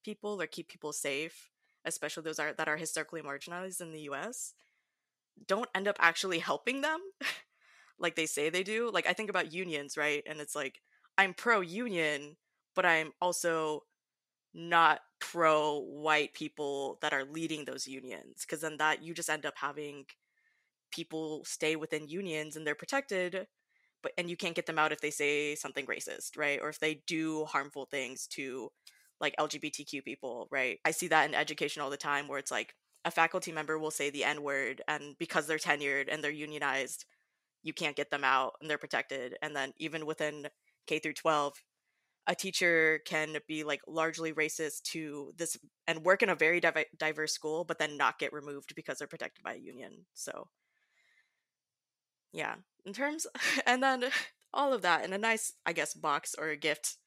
people or keep people safe especially those are that are historically marginalized in the us don't end up actually helping them like they say they do. Like I think about unions, right? And it's like I'm pro union, but I'm also not pro white people that are leading those unions because then that you just end up having people stay within unions and they're protected but and you can't get them out if they say something racist right or if they do harmful things to like lgbtq people right i see that in education all the time where it's like a faculty member will say the n word and because they're tenured and they're unionized you can't get them out and they're protected and then even within k through 12 a teacher can be like largely racist to this and work in a very div- diverse school but then not get removed because they're protected by a union so yeah in terms and then all of that in a nice i guess box or a gift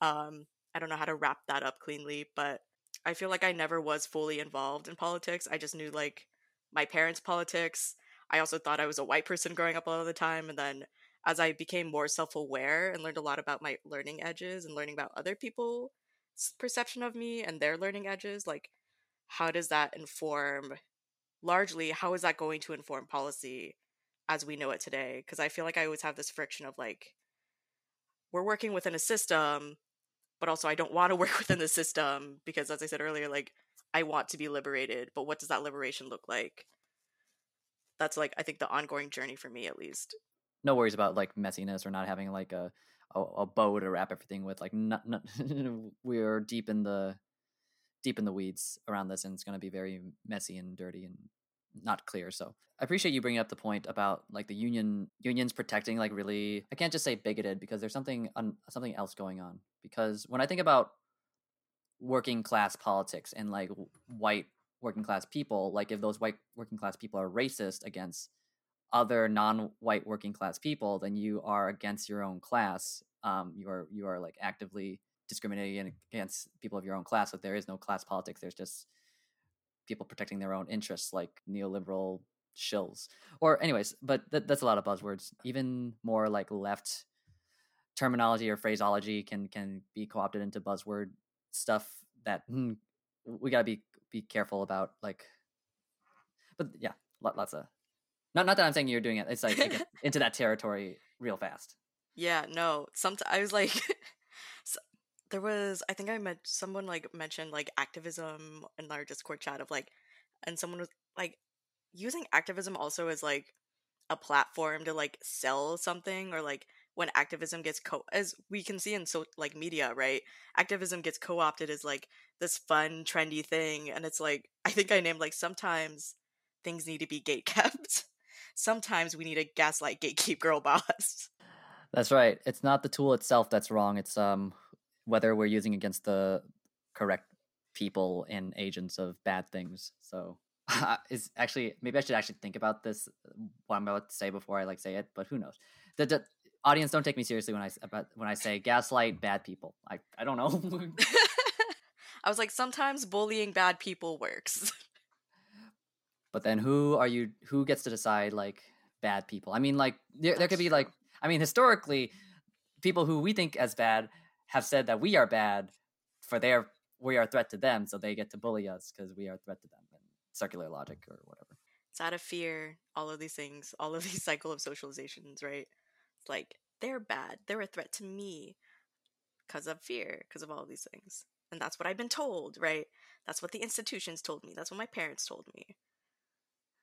um i don't know how to wrap that up cleanly but I feel like I never was fully involved in politics. I just knew like my parents' politics. I also thought I was a white person growing up a lot of the time. And then as I became more self aware and learned a lot about my learning edges and learning about other people's perception of me and their learning edges, like how does that inform largely how is that going to inform policy as we know it today? Because I feel like I always have this friction of like, we're working within a system, but also I don't want to work within the system because, as I said earlier, like I want to be liberated, but what does that liberation look like? That's like I think the ongoing journey for me, at least. No worries about like messiness or not having like a a, a bow to wrap everything with. Like, not, not we're deep in the deep in the weeds around this, and it's going to be very messy and dirty and not clear. So I appreciate you bringing up the point about like the union unions protecting like really. I can't just say bigoted because there's something un, something else going on. Because when I think about working class politics and like white working class people, like if those white working class people are racist against other non-white working class people, then you are against your own class. Um, you are you are like actively discriminating against people of your own class. So there is no class politics. There's just people protecting their own interests, like neoliberal shills. Or, anyways, but th- that's a lot of buzzwords. Even more like left terminology or phraseology can can be co-opted into buzzword stuff that mm, we gotta be be careful about. Like, but yeah, lots of not not that I'm saying you're doing it. It's like into that territory real fast. Yeah, no. Sometimes I was like, there was I think I met someone like mentioned like activism in our Discord chat of like, and someone was like using activism also as like a platform to like sell something or like when activism gets co as we can see in so like media right activism gets co-opted as like this fun trendy thing and it's like i think i named like sometimes things need to be gate kept sometimes we need a gaslight gatekeep girl boss that's right it's not the tool itself that's wrong it's um whether we're using against the correct people and agents of bad things. So is actually maybe I should actually think about this what I'm about to say before I like say it, but who knows? The, the audience don't take me seriously when I about when I say gaslight bad people. I I don't know. I was like sometimes bullying bad people works. but then who are you who gets to decide like bad people? I mean like there, there could be like I mean historically people who we think as bad have said that we are bad for their we are a threat to them, so they get to bully us because we are a threat to them. And circular logic or whatever. It's out of fear. All of these things, all of these cycle of socializations, right? Like they're bad. They're a threat to me because of fear, because of all these things. And that's what I've been told, right? That's what the institutions told me. That's what my parents told me.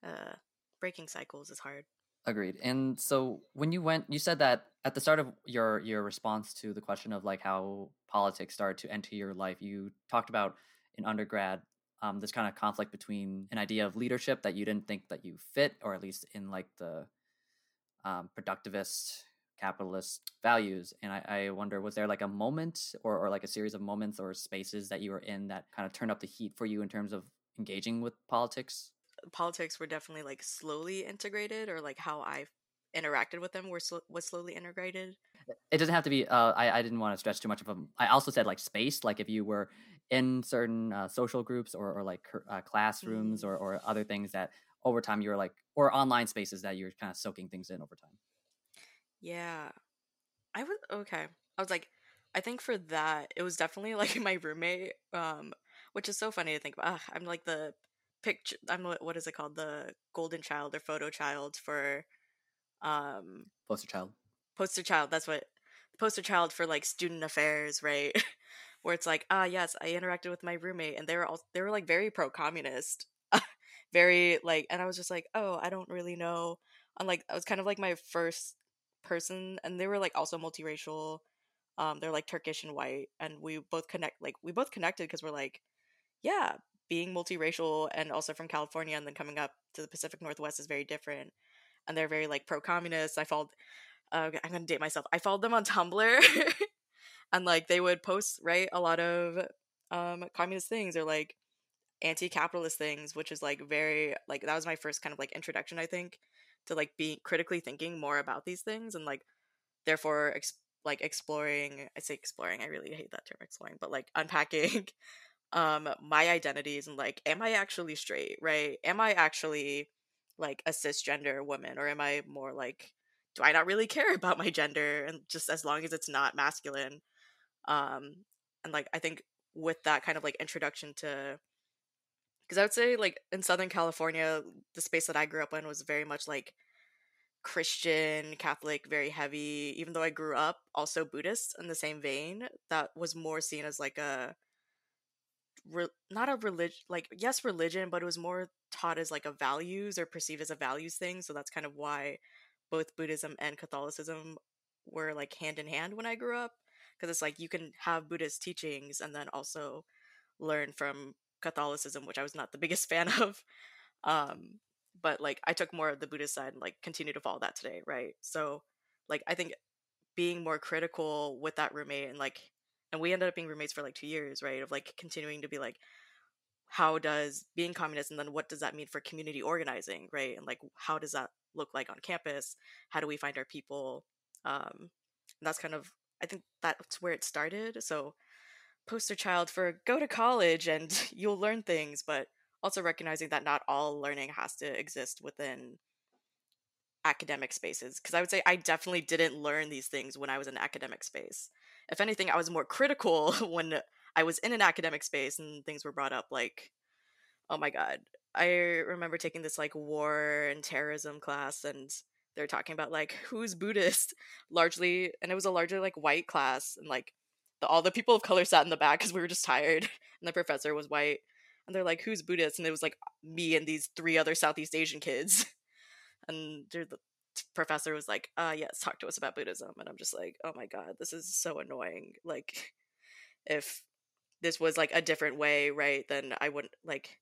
Uh, breaking cycles is hard. Agreed. And so when you went, you said that at the start of your your response to the question of like how politics started to enter your life, you talked about in undergrad um, this kind of conflict between an idea of leadership that you didn't think that you fit, or at least in like the um, productivist capitalist values. And I, I wonder, was there like a moment or, or like a series of moments or spaces that you were in that kind of turned up the heat for you in terms of engaging with politics? politics were definitely like slowly integrated or like how I interacted with them were sl- was slowly integrated. It doesn't have to be. Uh, I I didn't want to stretch too much of them. I also said like space, like if you were in certain uh, social groups or or like uh, classrooms mm. or or other things that over time you were like or online spaces that you're kind of soaking things in over time. Yeah, I was okay. I was like, I think for that it was definitely like my roommate, um, which is so funny to think about. Ugh, I'm like the picture i'm what is it called? The golden child or photo child for um poster child. poster child. That's what poster child for like student affairs right? Where it's like ah yes i interacted with my roommate and they were all they were like very pro communist very like and i was just like oh i don't really know and like i was kind of like my first person and they were like also multiracial um they're like turkish and white and we both connect like we both connected because we're like yeah being multiracial and also from California and then coming up to the Pacific Northwest is very different. And they're very like pro communist. I followed, uh, I'm gonna date myself. I followed them on Tumblr, and like they would post right a lot of um communist things or like anti-capitalist things, which is like very like that was my first kind of like introduction, I think, to like being critically thinking more about these things and like therefore ex- like exploring. I say exploring. I really hate that term exploring, but like unpacking um my identities and like am i actually straight right am i actually like a cisgender woman or am i more like do i not really care about my gender and just as long as it's not masculine um and like i think with that kind of like introduction to because i would say like in southern california the space that i grew up in was very much like christian catholic very heavy even though i grew up also buddhist in the same vein that was more seen as like a re- not a religion like yes religion but it was more taught as like a values or perceived as a values thing so that's kind of why both buddhism and catholicism were like hand in hand when i grew up because it's like you can have buddhist teachings and then also learn from catholicism which i was not the biggest fan of um but like i took more of the buddhist side and like continue to follow that today right? So like i think being more critical with that roommate and like and we ended up being roommates for like two years right? Of like continuing to be like how does being communist and then what does that mean for community organizing right? And like how does that look like on campus? How do we find our people? Um that's kind of i think that's where it started. So poster child for go to college and you'll learn things but also recognizing that not all learning has to exist within academic spaces because i would say i definitely didn't learn these things when i was in academic space. If anything i was more critical when i was in an academic space and things were brought up like oh my god. I remember taking this like war and terrorism class and they're talking about like who's buddhist? Largely and it was a largely like white class and like the, all the people of color sat in the back because we were just tired and the professor was white and they're like who's buddhist? And it was like me and these three other southeast asian kids. And the professor was like uh yes talk to us about buddhism. And i'm just like oh my god this is so annoying. Like if this was like a different way right then i wouldn't like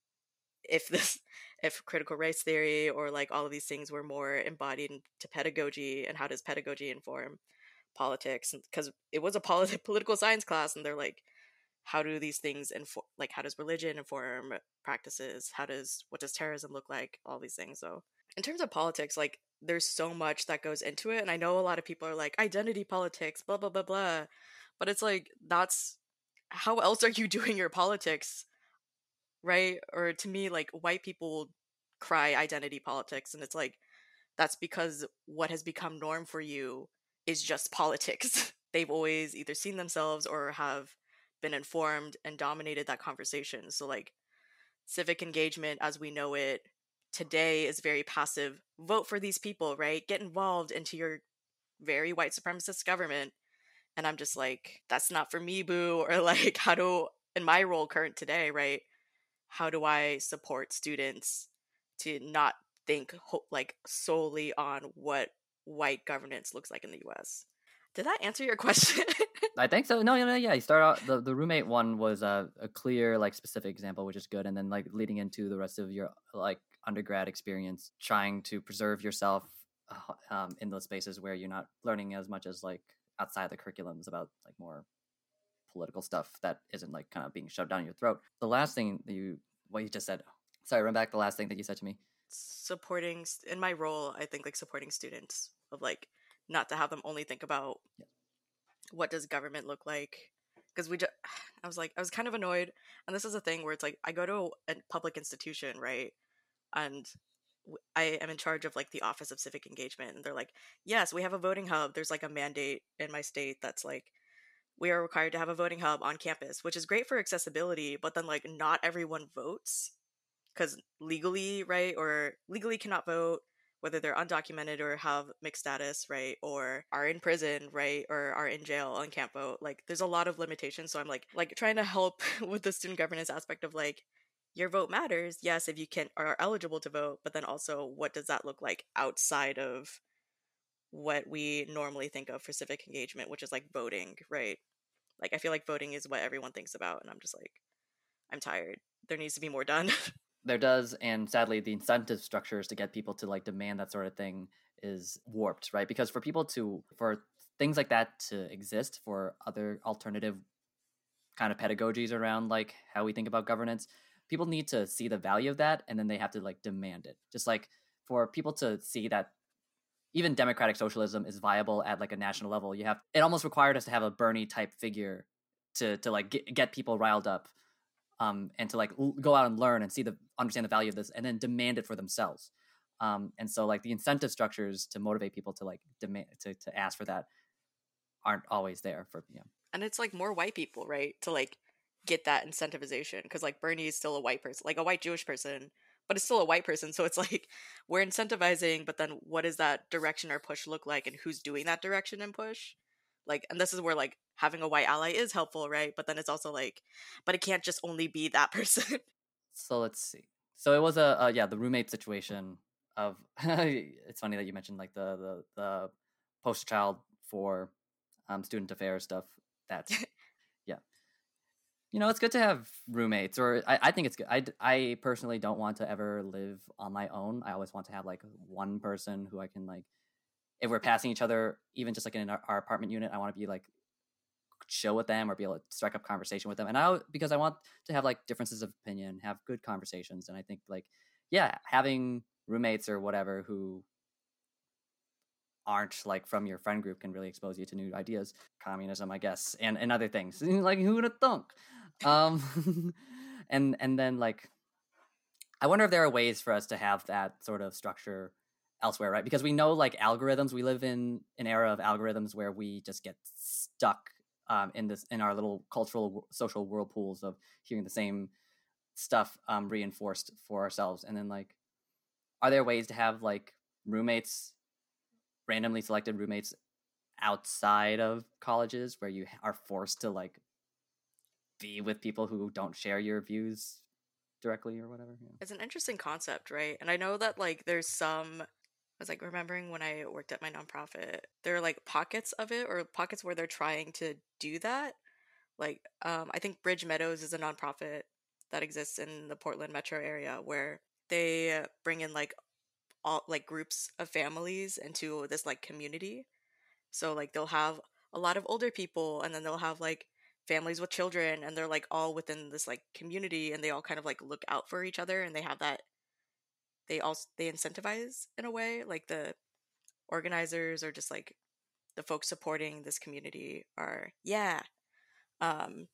if this if critical race theory or like all of these things were more embodied into pedagogy and how does pedagogy inform politics because it was a polit- political science class and they're like how do these things inform like how does religion inform practices? How does what does terrorism look like? All these things. So in terms of politics like there's so much that goes into it and i know a lot of people are like identity politics blah blah blah blah. But it's like that's how else are you doing your politics right? Or to me like white people cry identity politics and it's like that's because what has become norm for you is just politics. They've always either seen themselves or have been informed and dominated that conversation. So like civic engagement as we know it today is very passive. Vote for these people right? Get involved into your very white supremacist government. And i'm just like that's not for me boo or like how do in my role current today right how do i support students to not think like solely on what white governance looks like in the us did that answer your question I think so. No, no, no. Yeah, you start out the the roommate one was a, a clear like specific example, which is good, and then like leading into the rest of your like undergrad experience, trying to preserve yourself uh, um, in those spaces where you're not learning as much as like outside the curriculums about like more political stuff that isn't like kind of being shoved down your throat. The last thing that you what you just said. Sorry, run back the last thing that you said to me. Supporting in my role, I think like supporting students of like not to have them only think about yeah. what does government look like because we just I was like I was kind of annoyed and this is a thing where it's like I go to a public institution, right? and I am in charge of like the Office of Civic Engagement, and they're like, yes, we have a voting hub. There's like a mandate in my state that's like, we are required to have a voting hub on campus, which is great for accessibility, but then like not everyone votes because legally, right, or legally cannot vote, whether they're undocumented or have mixed status, right, or are in prison, right, or are in jail can't vote. Like, there's a lot of limitations. So I'm like, like trying to help with the student governance aspect of like, your vote matters yes if you can are eligible to vote but then also what does that look like outside of what we normally think of for civic engagement which is like voting right like i feel like voting is what everyone thinks about and i'm just like i'm tired there needs to be more done there does and sadly the incentive structures to get people to like demand that sort of thing is warped right? Because for people to for things like that to exist for other alternative kind of pedagogies around like how we think about governance people need to see the value of that and then they have to like demand it. Just like for people to see that even democratic socialism is viable at like a national level you have it almost required us to have a bernie type figure to to like get, get people riled up um, and to like l- go out and learn and see the understand the value of this and then demand it for themselves um, and so like the incentive structures to motivate people to like demand to, to ask for that aren't always there for you know. and it's like more white people right to like get that incentivization because like bernie is still a white person like a white jewish person but it's still a white person so it's like we're incentivizing but then what does that direction or push look like and who's doing that direction and push like and this is where like having a white ally is helpful right? But then it's also like but it can't just only be that person. So let's see. So it was a, yeah the roommate situation of it's funny that you mentioned like the the, the poster child for um, student affairs stuff. That's yeah. You know it's good to have roommates or I, I think it's good I, I personally don't want to ever live on my own. I always want to have like one person who i can like if we're passing each other, even just like in our, our apartment unit, I want to be like chill with them or be able to strike up conversation with them. And I because I want to have like differences of opinion, have good conversations. And I think like yeah, having roommates or whatever who aren't like from your friend group can really expose you to new ideas, communism, I guess, and and other things. like who would have thunk? Um, and and then like, I wonder if there are ways for us to have that sort of structure elsewhere, right? Because we know like algorithms, we live in an era of algorithms where we just get stuck um, in this in our little cultural social whirlpools of hearing the same stuff um, reinforced for ourselves. And then like, are there ways to have like roommates, randomly selected roommates outside of colleges where you are forced to like be with people who don't share your views directly or whatever. Yeah. It's an interesting concept, right? And I know that like there's some I was like remembering when I worked at my nonprofit, there are like pockets of it or pockets where they're trying to do that. Like, um, I think Bridge Meadows is a nonprofit that exists in the Portland metro area where they bring in like all like groups of families into this like community. So like they'll have a lot of older people and then they'll have like families with children and they're like all within this like community and they all kind of like look out for each other and they have that they also they incentivize in a way like the organizers or just like the folks supporting this community are yeah um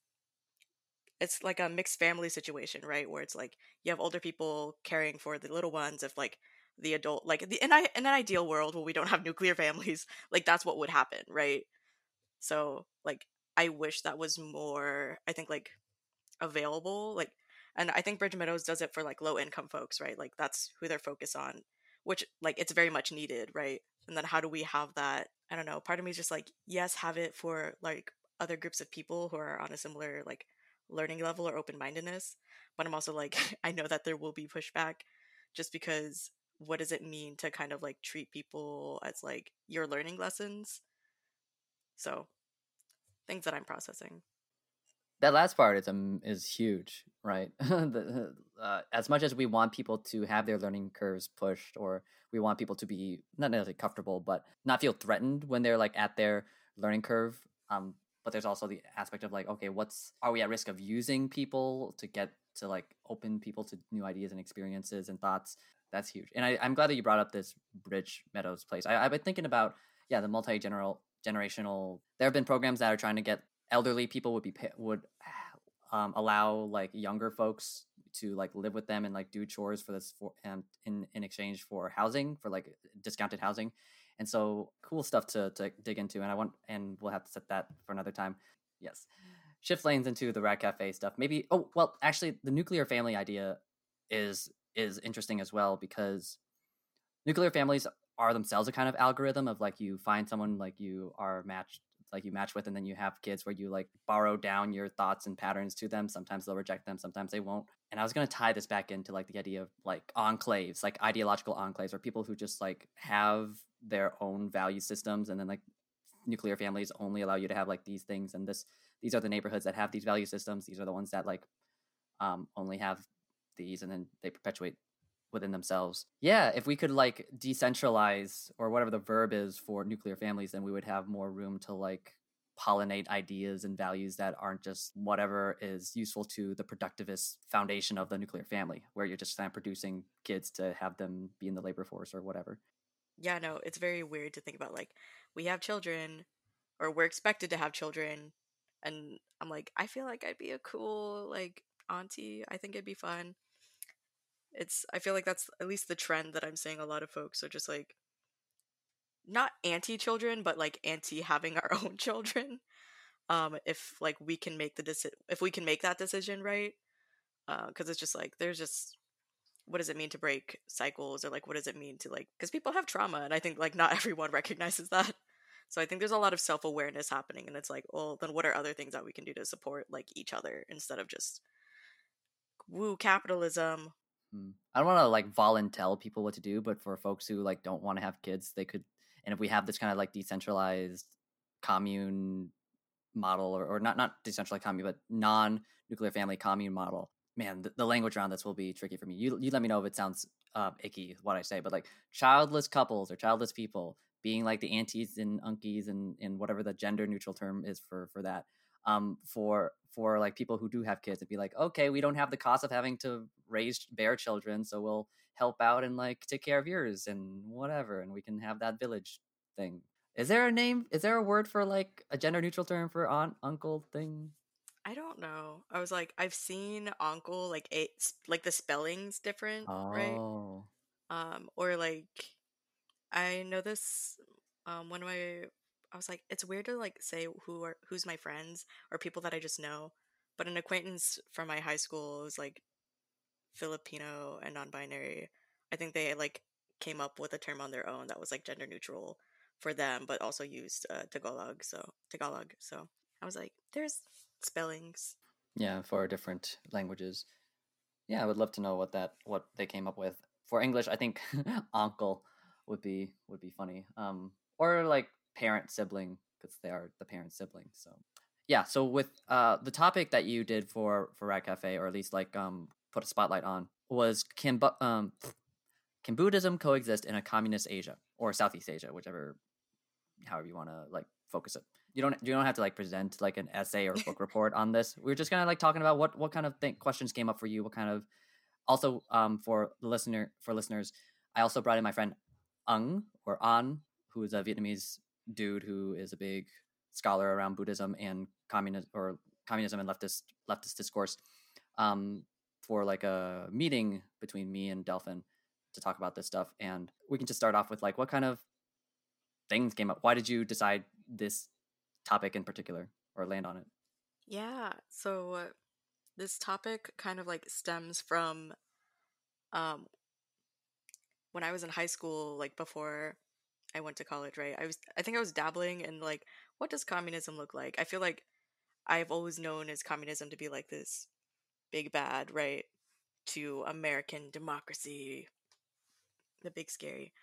it's like a mixed family situation right? Where it's like you have older people caring for the little ones if like the adult like the in, I, in an ideal world where we don't have nuclear families like that's what would happen right? So like i wish that was more i think like available like and i think bridge meadows does it for like low income folks right? Like that's who they're focused on which like it's very much needed right? And then how do we have that? I don't know. Part of me is just like yes have it for like other groups of people who are on a similar like learning level or open-mindedness but i'm also like i know that there will be pushback just because what does it mean to kind of like treat people as like your learning lessons? So things that i'm processing that last part is um, is huge, right? the, uh, as much as we want people to have their learning curves pushed, or we want people to be not necessarily comfortable, but not feel threatened when they're like at their learning curve. Um, but there's also the aspect of like, okay, what's are we at risk of using people to get to like open people to new ideas and experiences and thoughts? That's huge. And I, am glad that you brought up this Bridge Meadows place. I, I've been thinking about yeah the multi general generational. There have been programs that are trying to get elderly people would be would um, allow like younger folks to like live with them and like do chores for this for in in exchange for housing for like discounted housing. And so cool stuff to to dig into and i want and we'll have to set that for another time. Yes. Shift lanes into the Rad Cafe stuff. Maybe oh well actually the nuclear family idea is is interesting as well because nuclear families are themselves a kind of algorithm of like you find someone like you are matched like you match with and then you have kids where you like borrow down your thoughts and patterns to them. Sometimes they'll reject them sometimes they won't. And i was going to tie this back into like the idea of like enclaves like ideological enclaves or people who just like have their own value systems and then like nuclear families only allow you to have like these things and this these are the neighborhoods that have these value systems. These are the ones that like um, only have these and then they perpetuate within themselves. Yeah, if we could like decentralize or whatever the verb is for nuclear families, then we would have more room to like pollinate ideas and values that aren't just whatever is useful to the productivist foundation of the nuclear family, where you're just kind of producing kids to have them be in the labor force or whatever. Yeah, no, it's very weird to think about like we have children or we're expected to have children and I'm like I feel like I'd be a cool like auntie. I think it'd be fun. It's I feel like that's at least the trend that I'm seeing a lot of folks are just like not anti children, but like anti having our own children. Um, if like we can make the deci- if we can make that decision right, because uh, it's just like there's just what does it mean to break cycles or like what does it mean to like because people have trauma and I think like not everyone recognizes that. So I think there's a lot of self awareness happening, and it's like, well, then what are other things that we can do to support like each other instead of just woo capitalism. Hmm. I don't want to like volunteer people what to do, but for folks who like don't want to have kids, they could. And if we have this kind of like decentralized commune model, or, or not not decentralized commune, but non nuclear family commune model, man, the, the, language around this will be tricky for me. You you let me know if it sounds uh, icky what I say, but like childless couples or childless people being like the aunties and unkies and and whatever the gender neutral term is for for that. Um, for for like people who do have kids, it'd be like, okay, we don't have the cost of having to raise their children, so we'll help out and like take care of yours and whatever, and we can have that village thing. Is there a name? Is there a word for like a gender neutral term for aunt uncle thing? I don't know. I was like, I've seen uncle like a like the spelling's different, oh. right? Um, or like I know this um one of my I was like it's weird to like say who are who's my friends or people that I just know, but an acquaintance from my high school was like Filipino and non-binary. I think they like came up with a term on their own that was like gender neutral for them, but also used uh, Tagalog. So Tagalog. So I was like, there's spellings. Yeah, for different languages. Yeah, I would love to know what that what they came up with. For English, I think uncle would be would be funny. Um, or like parent sibling because they are the parent sibling. So yeah. So with uh the topic that you did for for Rad Cafe, or at least like um put a spotlight on, was can um can Buddhism coexist in a communist Asia or Southeast Asia, whichever, however you want to like focus it. You don't you don't have to like present like an essay or book report on this. We are just kind of like talking about what what kind of th- questions came up for you, what kind of also um for the listener for listeners. I also brought in my friend Ung or An, who is a Vietnamese dude who is a big scholar around Buddhism and communism or communism and leftist leftist discourse, um, for like a meeting between me and Delphin to talk about this stuff. And we can just start off with like what kind of things came up. Why did you decide this topic in particular or land on it? Yeah, so this topic kind of like stems from um when I was in high school, like before I went to college, right? I was I think I was dabbling in like what does communism look like? I feel like I've always known as communism to be like this big bad, right? To American democracy, the big scary.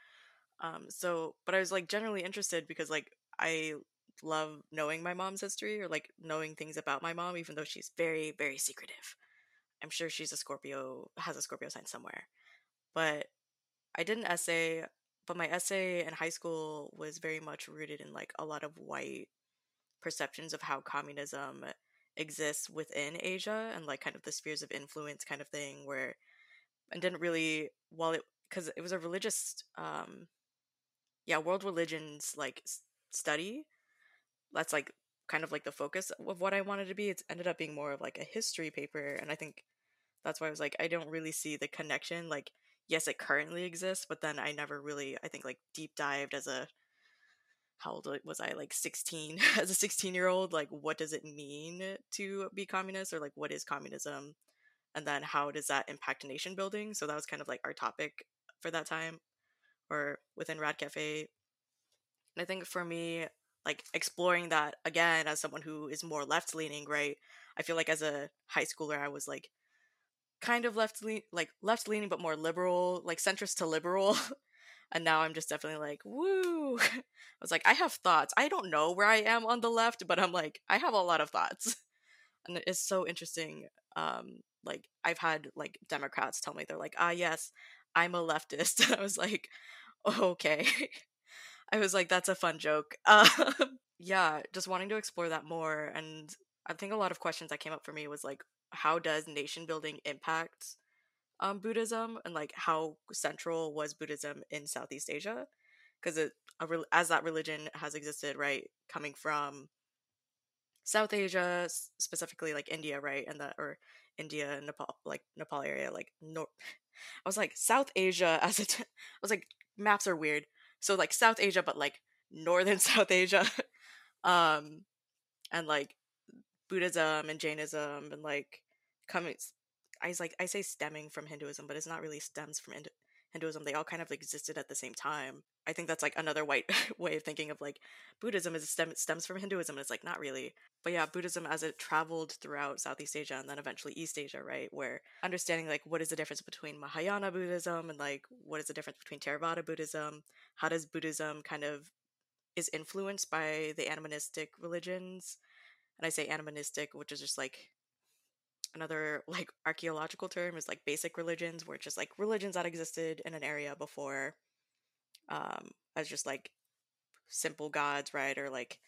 Um, so, but I was like generally interested because like I love knowing my mom's history or like knowing things about my mom, even though she's very, very secretive. I'm sure she's a Scorpio, has a Scorpio sign somewhere. But I did an essay, but my essay in high school was very much rooted in like a lot of white perceptions of how communism exists within Asia and like kind of the spheres of influence kind of thing where and didn't really while it because it was a religious um yeah world religions like study that's like kind of like the focus of what I wanted to be. It's ended up being more of like a history paper and I think that's why I was like I don't really see the connection like yes, it currently exists, but then I never really, I think, like deep dived as a how old was I? Like 16 as a 16 year old. Like, what does it mean to be communist, or like, what is communism? And then how does that impact nation building? So that was kind of like our topic for that time, or within Rad Cafe. And I think for me, like exploring that again as someone who is more left leaning, right? I feel like as a high schooler, I was like kind of left lean like left leaning but more liberal like centrist to liberal. And now i'm just definitely like woo. I was like i have thoughts. I don't know where i am on the left but i'm like i have a lot of thoughts. And it's so interesting um like i've had like democrats tell me they're like ah yes i'm a leftist. And i was like okay. I was like that's a fun joke. Um, yeah just wanting to explore that more and i think a lot of questions that came up for me was like how does nation building impact um, Buddhism and like how central was Buddhism in Southeast Asia? Because it as that religion has existed, right, coming from South Asia, specifically like India, right, and the or India Nepal, like Nepal area, like north. I was like South Asia as a. T- I was like maps are weird, so like South Asia, but like northern South Asia, um, and like Buddhism and Jainism and like coming. I like I say stemming from Hinduism, but it's not really stems from Hindu- Hinduism. They all kind of existed at the same time. I think that's like another white way of thinking of like Buddhism is stem, stems from Hinduism, and it's like not really. But yeah, Buddhism as it traveled throughout Southeast Asia and then eventually East Asia, right? Where understanding like what is the difference between Mahayana Buddhism and like what is the difference between Theravada Buddhism? How does Buddhism kind of is influenced by the animistic religions? And I say animistic, which is just like another like archaeological term is like basic religions, where it's just like religions that existed in an area before um, as just like simple gods, right? Or like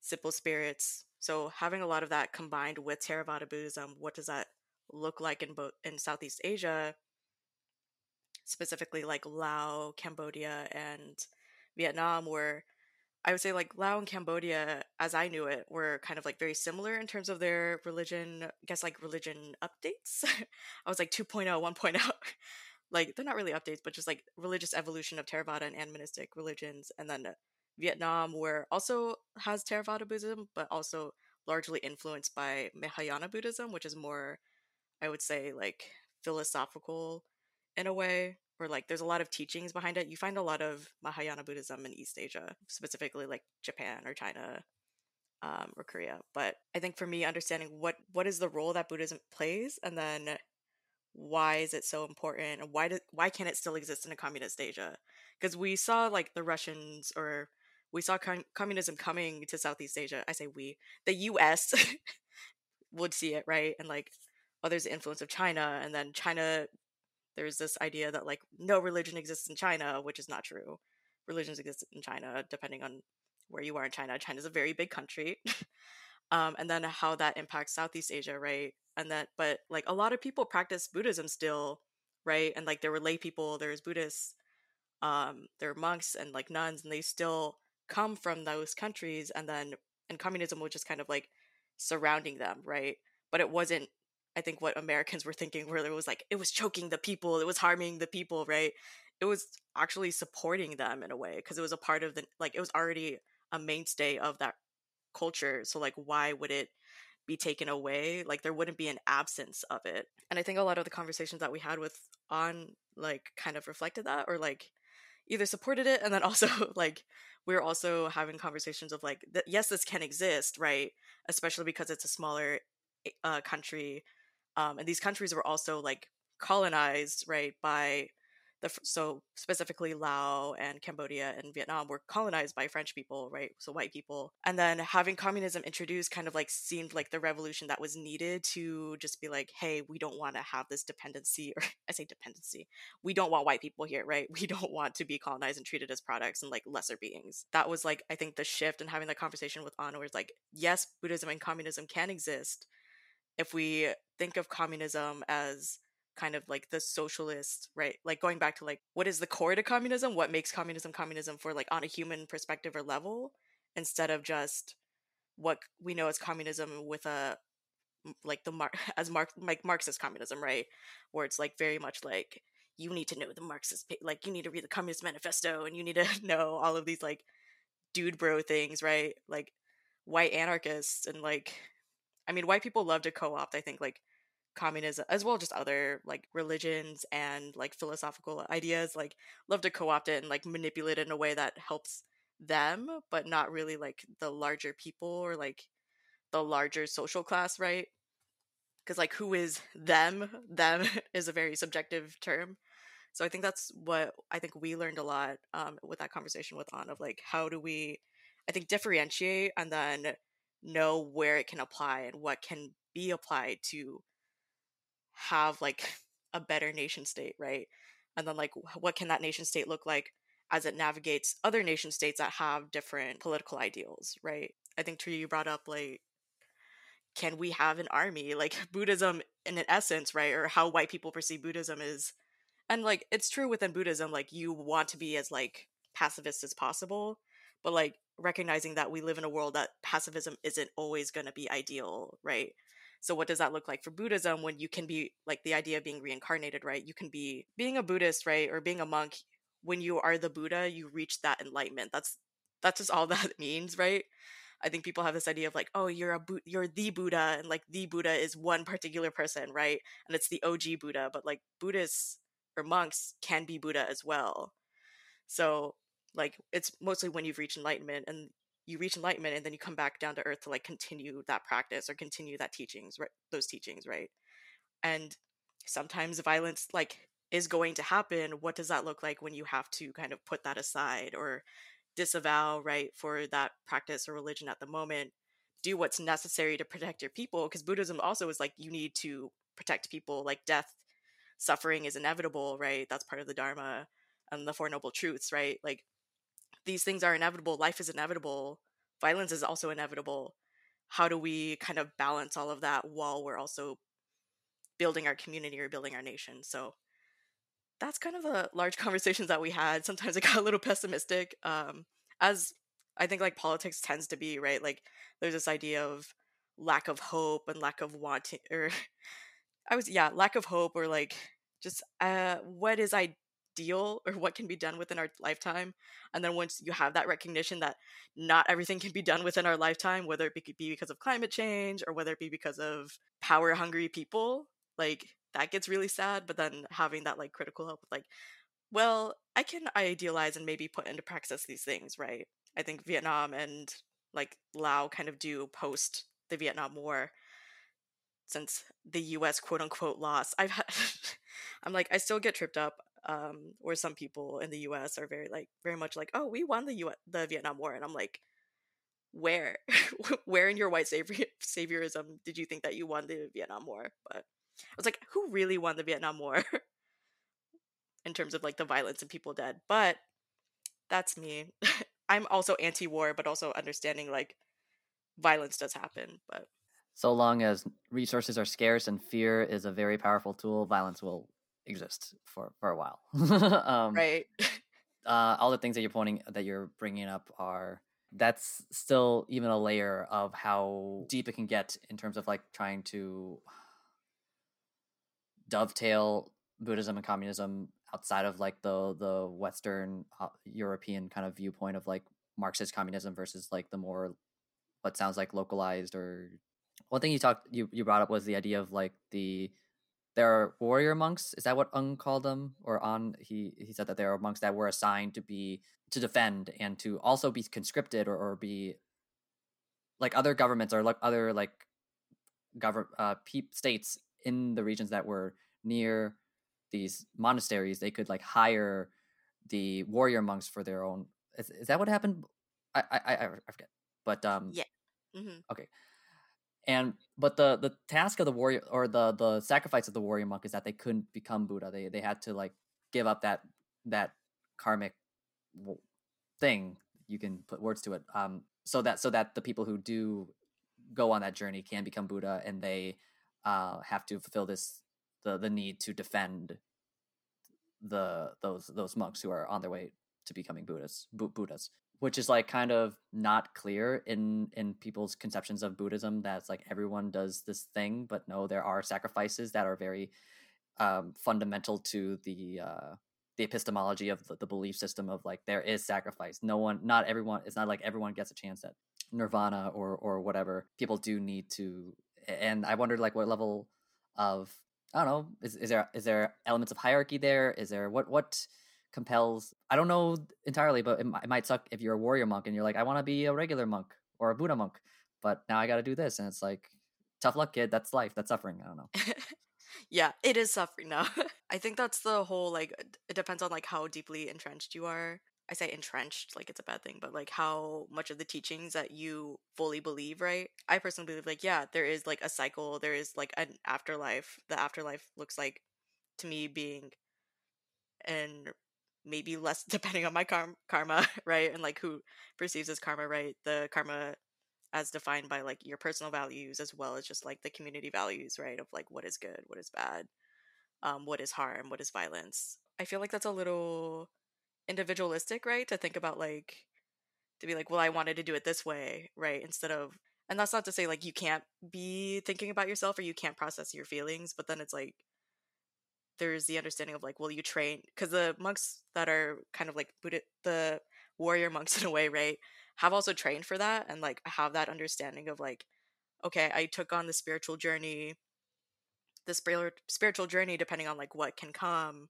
simple spirits. So having a lot of that combined with Theravada Buddhism, what does that look like in both in Southeast Asia, specifically like Laos, Cambodia, and Vietnam, where I would say like Laos and Cambodia, as I knew it, were kind of like very similar in terms of their religion, I guess like religion updates. I was like 2.0, 1.0 like they're not really updates, but just like religious evolution of Theravada and animistic religions, and then Vietnam, where also has Theravada Buddhism, but also largely influenced by Mahayana Buddhism, which is more, I would say, like philosophical in a way, or like there's a lot of teachings behind it. You find a lot of Mahayana Buddhism in East Asia, specifically like Japan or China. Um, or Korea, but I think for me, understanding what what is the role that Buddhism plays, and then why is it so important and why do, why can't it still exist in a communist Asia? Because we saw like the Russians or we saw com- communism coming to Southeast Asia. I say we, the U.S. would see it right, and like oh, there's the influence of China, and then China. There's this idea that like no religion exists in China, which is not true. Religions exist in China, depending on where you are in China. China's a very big country. um, and then how that impacts Southeast Asia, right? And that, but like a lot of people practice Buddhism still, right? And like there were lay people, there's Buddhists, um, there are monks and like nuns, and they still come from those countries. And then, and communism was just kind of like surrounding them, right? But it wasn't, I think, what Americans were thinking, where it was like, it was choking the people, it was harming the people, right? It was actually supporting them in a way because it was a part of the, like, it was already a mainstay of that culture so like why would it be taken away? Like there wouldn't be an absence of it. And i think a lot of the conversations that we had with on like kind of reflected that or like either supported it and then also like we are also having conversations of like th- yes this can exist right? Especially because it's a smaller eh, uh, country um, and these countries were also like colonized right by the so specifically Laos and Cambodia and Vietnam were colonized by French people, right? So white people, and then having communism introduced kind of like seemed like the revolution that was needed to just be like, hey, we don't want to have this dependency, or I say dependency, we don't want white people here, right? We don't want to be colonized and treated as products and like lesser beings. That was like I think the shift and having that conversation with was like, yes, Buddhism and communism can exist if we think of communism as kind of like the socialist right like going back to like what is the core to communism? What makes communism communism for like on a human perspective or level instead of just what we know as communism with a like the as mark like marxist communism right? Where it's like very much like you need to know the marxist like you need to read the communist manifesto and you need to know all of these like dude bro things right? Like white anarchists and like i mean white people love to co-opt i think like communism as well just other like religions and like philosophical ideas like love to co-opt it and like manipulate it in a way that helps them but not really like the larger people or like the larger social class right? Because like who is them? Them is a very subjective term. So i think that's what i think we learned a lot um, with that conversation with on of like how do we i think differentiate and then know where it can apply and what can be applied to have like a better nation state, right? And then like what can that nation state look like as it navigates other nation states that have different political ideals, right? I think Tree you brought up like can we have an army? Like Buddhism in an essence, right? Or how white people perceive Buddhism is and like it's true within Buddhism, like you want to be as like pacifist as possible. But like recognizing that we live in a world that pacifism isn't always going to be ideal, right? So what does that look like for Buddhism when you can be like the idea of being reincarnated, right? You can be being a Buddhist, right, or being a monk when you are the Buddha, you reach that enlightenment. That's that's just all that means, right? I think people have this idea of like, oh, you're a Bu- you're the Buddha, and like the Buddha is one particular person, right? And it's the OG Buddha, but like Buddhists or monks can be Buddha as well. So like it's mostly when you've reached enlightenment and you reach enlightenment and then you come back down to earth to like continue that practice or continue that teachings, right? Those teachings, right? And sometimes violence like is going to happen. What does that look like when you have to kind of put that aside or disavow right for that practice or religion at the moment do what's necessary to protect your people because buddhism also is like you need to protect people like death suffering is inevitable right that's part of the dharma and the four noble truths right like these things are inevitable life is inevitable violence is also inevitable how do we kind of balance all of that while we're also building our community or building our nation so that's kind of the large conversations that we had. Sometimes I got a little pessimistic, um, as I think like politics tends to be, right? Like there's this idea of lack of hope and lack of wanting, or I was yeah, lack of hope or like just uh, what is ideal or what can be done within our lifetime. And then once you have that recognition that not everything can be done within our lifetime, whether it be because of climate change or whether it be because of power hungry people, like that gets really sad but then having that like critical help like well i can idealize and maybe put into practice these things right i think vietnam and like lao kind of do post the vietnam war since the us quote unquote lost i've had i'm like i still get tripped up um or some people in the us are very like very much like oh we won the U- the vietnam war and i'm like where where in your white savior- saviorism did you think that you won the vietnam war but I was like, who really won the Vietnam War in terms of like the violence and people dead? But that's me. I'm also anti-war, but also understanding like violence does happen. But so long as resources are scarce and fear is a very powerful tool, violence will exist for for a while. um, right. uh, all the things that you're pointing that you're bringing up are that's still even a layer of how deep it can get in terms of like trying to dovetail Buddhism and communism outside of like the the Western uh, European kind of viewpoint of like Marxist communism versus like the more what sounds like localized or one thing you talked you you brought up was the idea of like the there are warrior monks is that what Ung called them or on he he said that there are monks that were assigned to be to defend and to also be conscripted or, or be like other governments or like other like government uh pe- states in the regions that were near these monasteries, they could like hire the warrior monks for their own. Is, is that what happened? I, I I I forget. But um yeah. Mm-hmm. Okay. And but the the task of the warrior or the the sacrifice of the warrior monk is that they couldn't become Buddha. They they had to like give up that that karmic thing. You can put words to it. Um, so that so that the people who do go on that journey can become Buddha, and they uh, have to fulfill this the the need to defend the those those monks who are on their way to becoming Buddhists, Bu- Buddhas, which is like kind of not clear in in people's conceptions of Buddhism. That's like everyone does this thing, but no, there are sacrifices that are very um, fundamental to the uh, the epistemology of the, the belief system of like there is sacrifice. No one, not everyone. It's not like everyone gets a chance at nirvana or or whatever. People do need to and I wondered like what level of I don't know is is there is there elements of hierarchy there? Is there what what compels? I don't know entirely, but it, it might suck if you're a warrior monk and you're like I want to be a regular monk or a Buddha monk, but now I got to do this, and it's like tough luck, kid. That's life. That's suffering. I don't know. yeah, it is suffering now. I think that's the whole like uh, it depends on like how deeply entrenched you are I say entrenched like it's a bad thing, but like how much of the teachings that you fully believe, right? I personally believe like yeah, there is like a cycle, there is like an afterlife. The afterlife looks like to me being and maybe less depending on my karma, right? And like who perceives as karma, right? The karma as defined by like your personal values as well as just like the community values, right? Of like what is good, what is bad, um, what is harm, what is violence. I feel like that's a little individualistic, right? To think about like to be like, well, I wanted to do it this way, right? Instead of, and that's not to say like you can't be thinking about yourself or you can't process your feelings, but then it's like, there's the understanding of like, will you train, because the monks that are kind of like Buddha, the warrior monks in a way, right, have also trained for that and like have that understanding of like, okay, I took on the spiritual journey, the spiritual journey, depending on like what can come,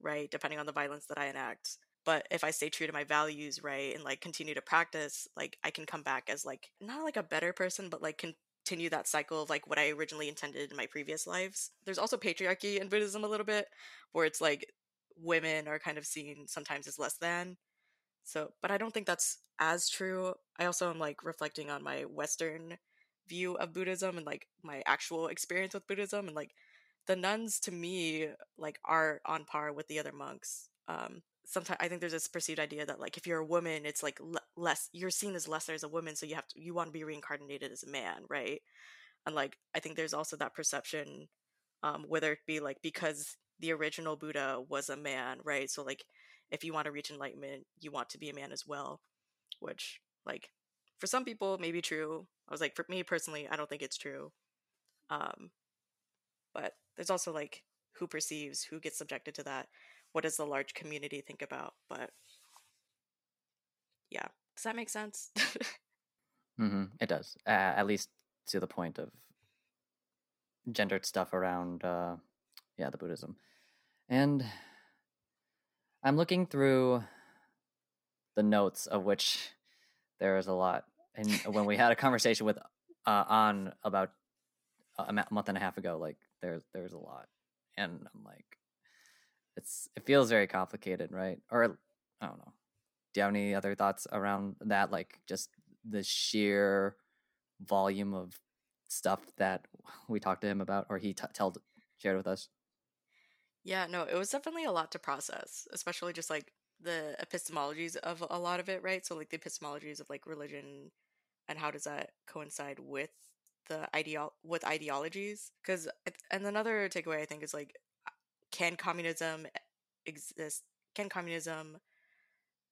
right, depending on the violence that I enact. But if i stay true to my values right and like continue to practice like i can come back as like not like a better person but like continue that cycle of like what i originally intended in my previous lives. There's also patriarchy in buddhism a little bit where it's like women are kind of seen sometimes as less than. So but i don't think that's as true. I also am like reflecting on my western view of buddhism and like my actual experience with buddhism and like the nuns to me like are on par with the other monks. Um sometimes I think there's this perceived idea that like if you're a woman, it's like less you're seen as lesser as a woman, so you have to you want to be reincarnated as a man, right? And like I think there's also that perception, um, whether it be like because the original Buddha was a man, right? So like if you want to reach enlightenment, you want to be a man as well, which like for some people may be true. I was like for me personally, I don't think it's true. Um, but there's also like who perceives who gets subjected to that what does the large community think about but yeah does that make sense mm-hmm. it does uh, at least to the point of gendered stuff around uh yeah the buddhism and i'm looking through the notes of which there is a lot and when we had a conversation with uh, on about a month and a half ago like there's there's a lot and i'm like it's it feels very complicated, right? Or I don't know. Do you have any other thoughts around that? Like just the sheer volume of stuff that we talked to him about, or he t- told shared with us. Yeah, no, it was definitely a lot to process, especially just like the epistemologies of a lot of it, right? So like the epistemologies of like religion and how does that coincide with the ideal with ideologies? Because and another takeaway I think is like can communism exist? Can communism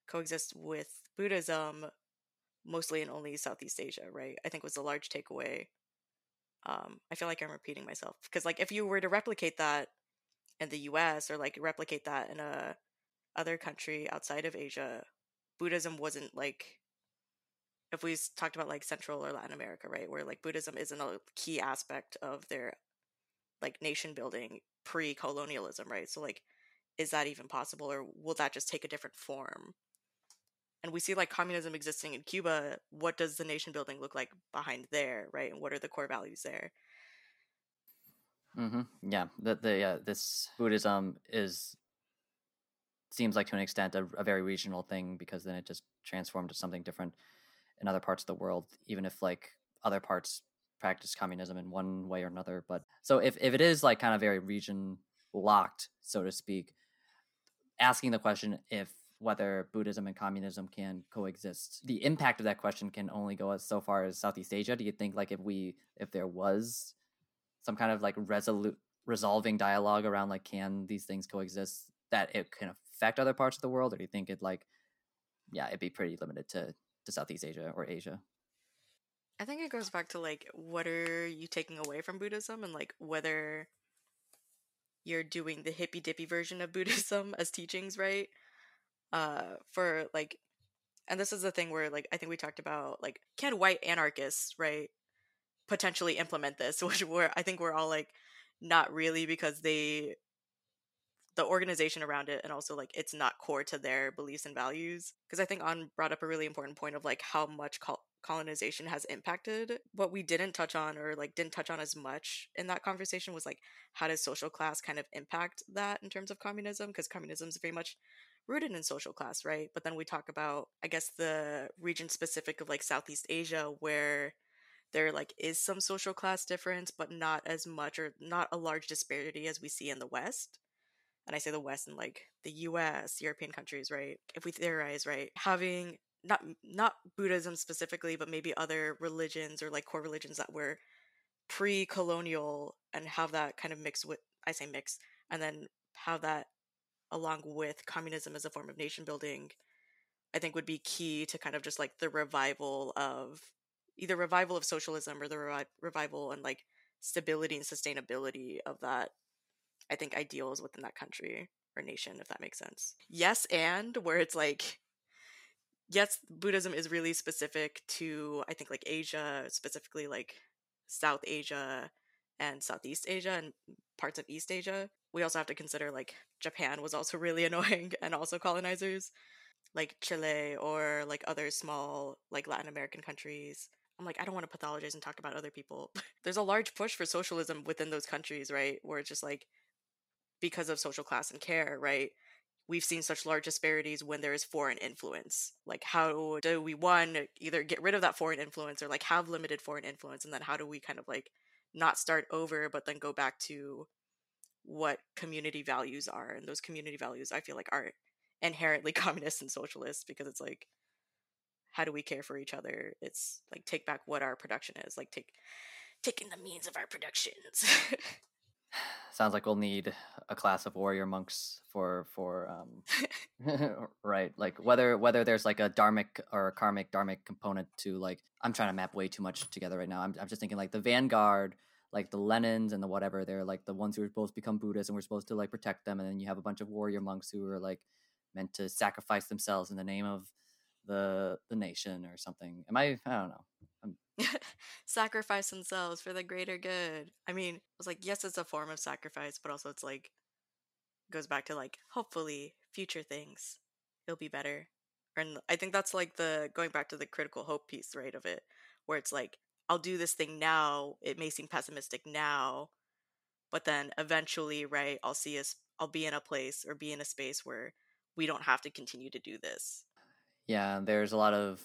coexist with Buddhism, mostly in only Southeast Asia? Right? I think was a large takeaway. Um, I feel like I'm repeating myself because, like, if you were to replicate that in the U.S. or like replicate that in a other country outside of Asia, Buddhism wasn't like if we talked about like Central or Latin America, right, where like Buddhism isn't a key aspect of their like nation building pre-colonialism, right? So like is that even possible or will that just take a different form? And we see like communism existing in Cuba, what does the nation building look like behind there, right? And what are the core values there? Mm-hmm. Yeah, the the uh, this Buddhism is seems like to an extent a, a, very regional thing because then it just transformed to something different in other parts of the world, even if like other parts practice communism in one way or another. But so if, if it is like kind of very region locked, so to speak, asking the question if whether Buddhism and communism can coexist, the impact of that question can only go as so far as Southeast Asia. Do you think like if we if there was some kind of like resolute resolving dialogue around like can these things coexist that it can affect other parts of the world or do you think it like yeah it'd be pretty limited to to southeast asia or asia I think it goes back to like what are you taking away from Buddhism and like whether you're doing the hippy dippy version of Buddhism as teachings, right? Uh for like and this is the thing where like I think we talked about like can white anarchists, right, potentially implement this, which we're I think we're all like not really because they the organization around it and also like it's not core to their beliefs and values because i think on brought up a really important point of like how much colonization has impacted. What we didn't touch on or like didn't touch on as much in that conversation was like how does social class kind of impact that in terms of communism because communism is very much rooted in social class, right? But then we talk about I guess the region specific of like Southeast Asia where there like is some social class difference but not as much or not a large disparity as we see in the West and I say the West and like the US, European countries, right? If we theorize, right, having not not Buddhism specifically, but maybe other religions or like core religions that were pre-colonial and have that kind of mix with I say mix and then have that along with communism as a form of nation building. I think would be key to kind of just like the revival of either revival of socialism or the revi- revival and like stability and sustainability of that I think ideals within that country or nation if that makes sense. Yes and where it's like yes Buddhism is really specific to I think like Asia specifically like South Asia and Southeast Asia and parts of East Asia. We also have to consider like Japan was also really annoying and also colonizers, like Chile or like other small like Latin American countries. I'm like, I don't want to pathologize and talk about other people. There's a large push for socialism within those countries, right? Where it's just like because of social class and care, right? We've seen such large disparities when there is foreign influence. Like, how do we, one, either get rid of that foreign influence or like have limited foreign influence? And then how do we kind of like not start over, but then go back to what community values are? And those community values, I feel like, are inherently communist and socialist because it's like, how do we care for each other? It's like take back what our production is, like take taking the means of our productions. Sounds like we'll need a class of warrior monks for for um right like whether whether there's like a dharmic or a karmic dharmic component to like I'm trying to map way too much together right now. I'm I'm just thinking like the vanguard like the Lenins and the whatever, they're like the ones who are supposed to become Buddhists and we're supposed to like protect them. And then you have a bunch of warrior monks who are like meant to sacrifice themselves in the name of the the nation or something. Am I? I don't know. Um, sacrifice themselves for the greater good. I mean, I was like, yes, it's a form of sacrifice, but also it's like goes back to like hopefully future things it'll be better. And I think that's like the going back to the critical hope piece, right, of it, where it's like I'll do this thing now. It may seem pessimistic now, but then eventually, right, I'll see us. I'll be in a place or be in a space where we don't have to continue to do this. Yeah, there's a lot of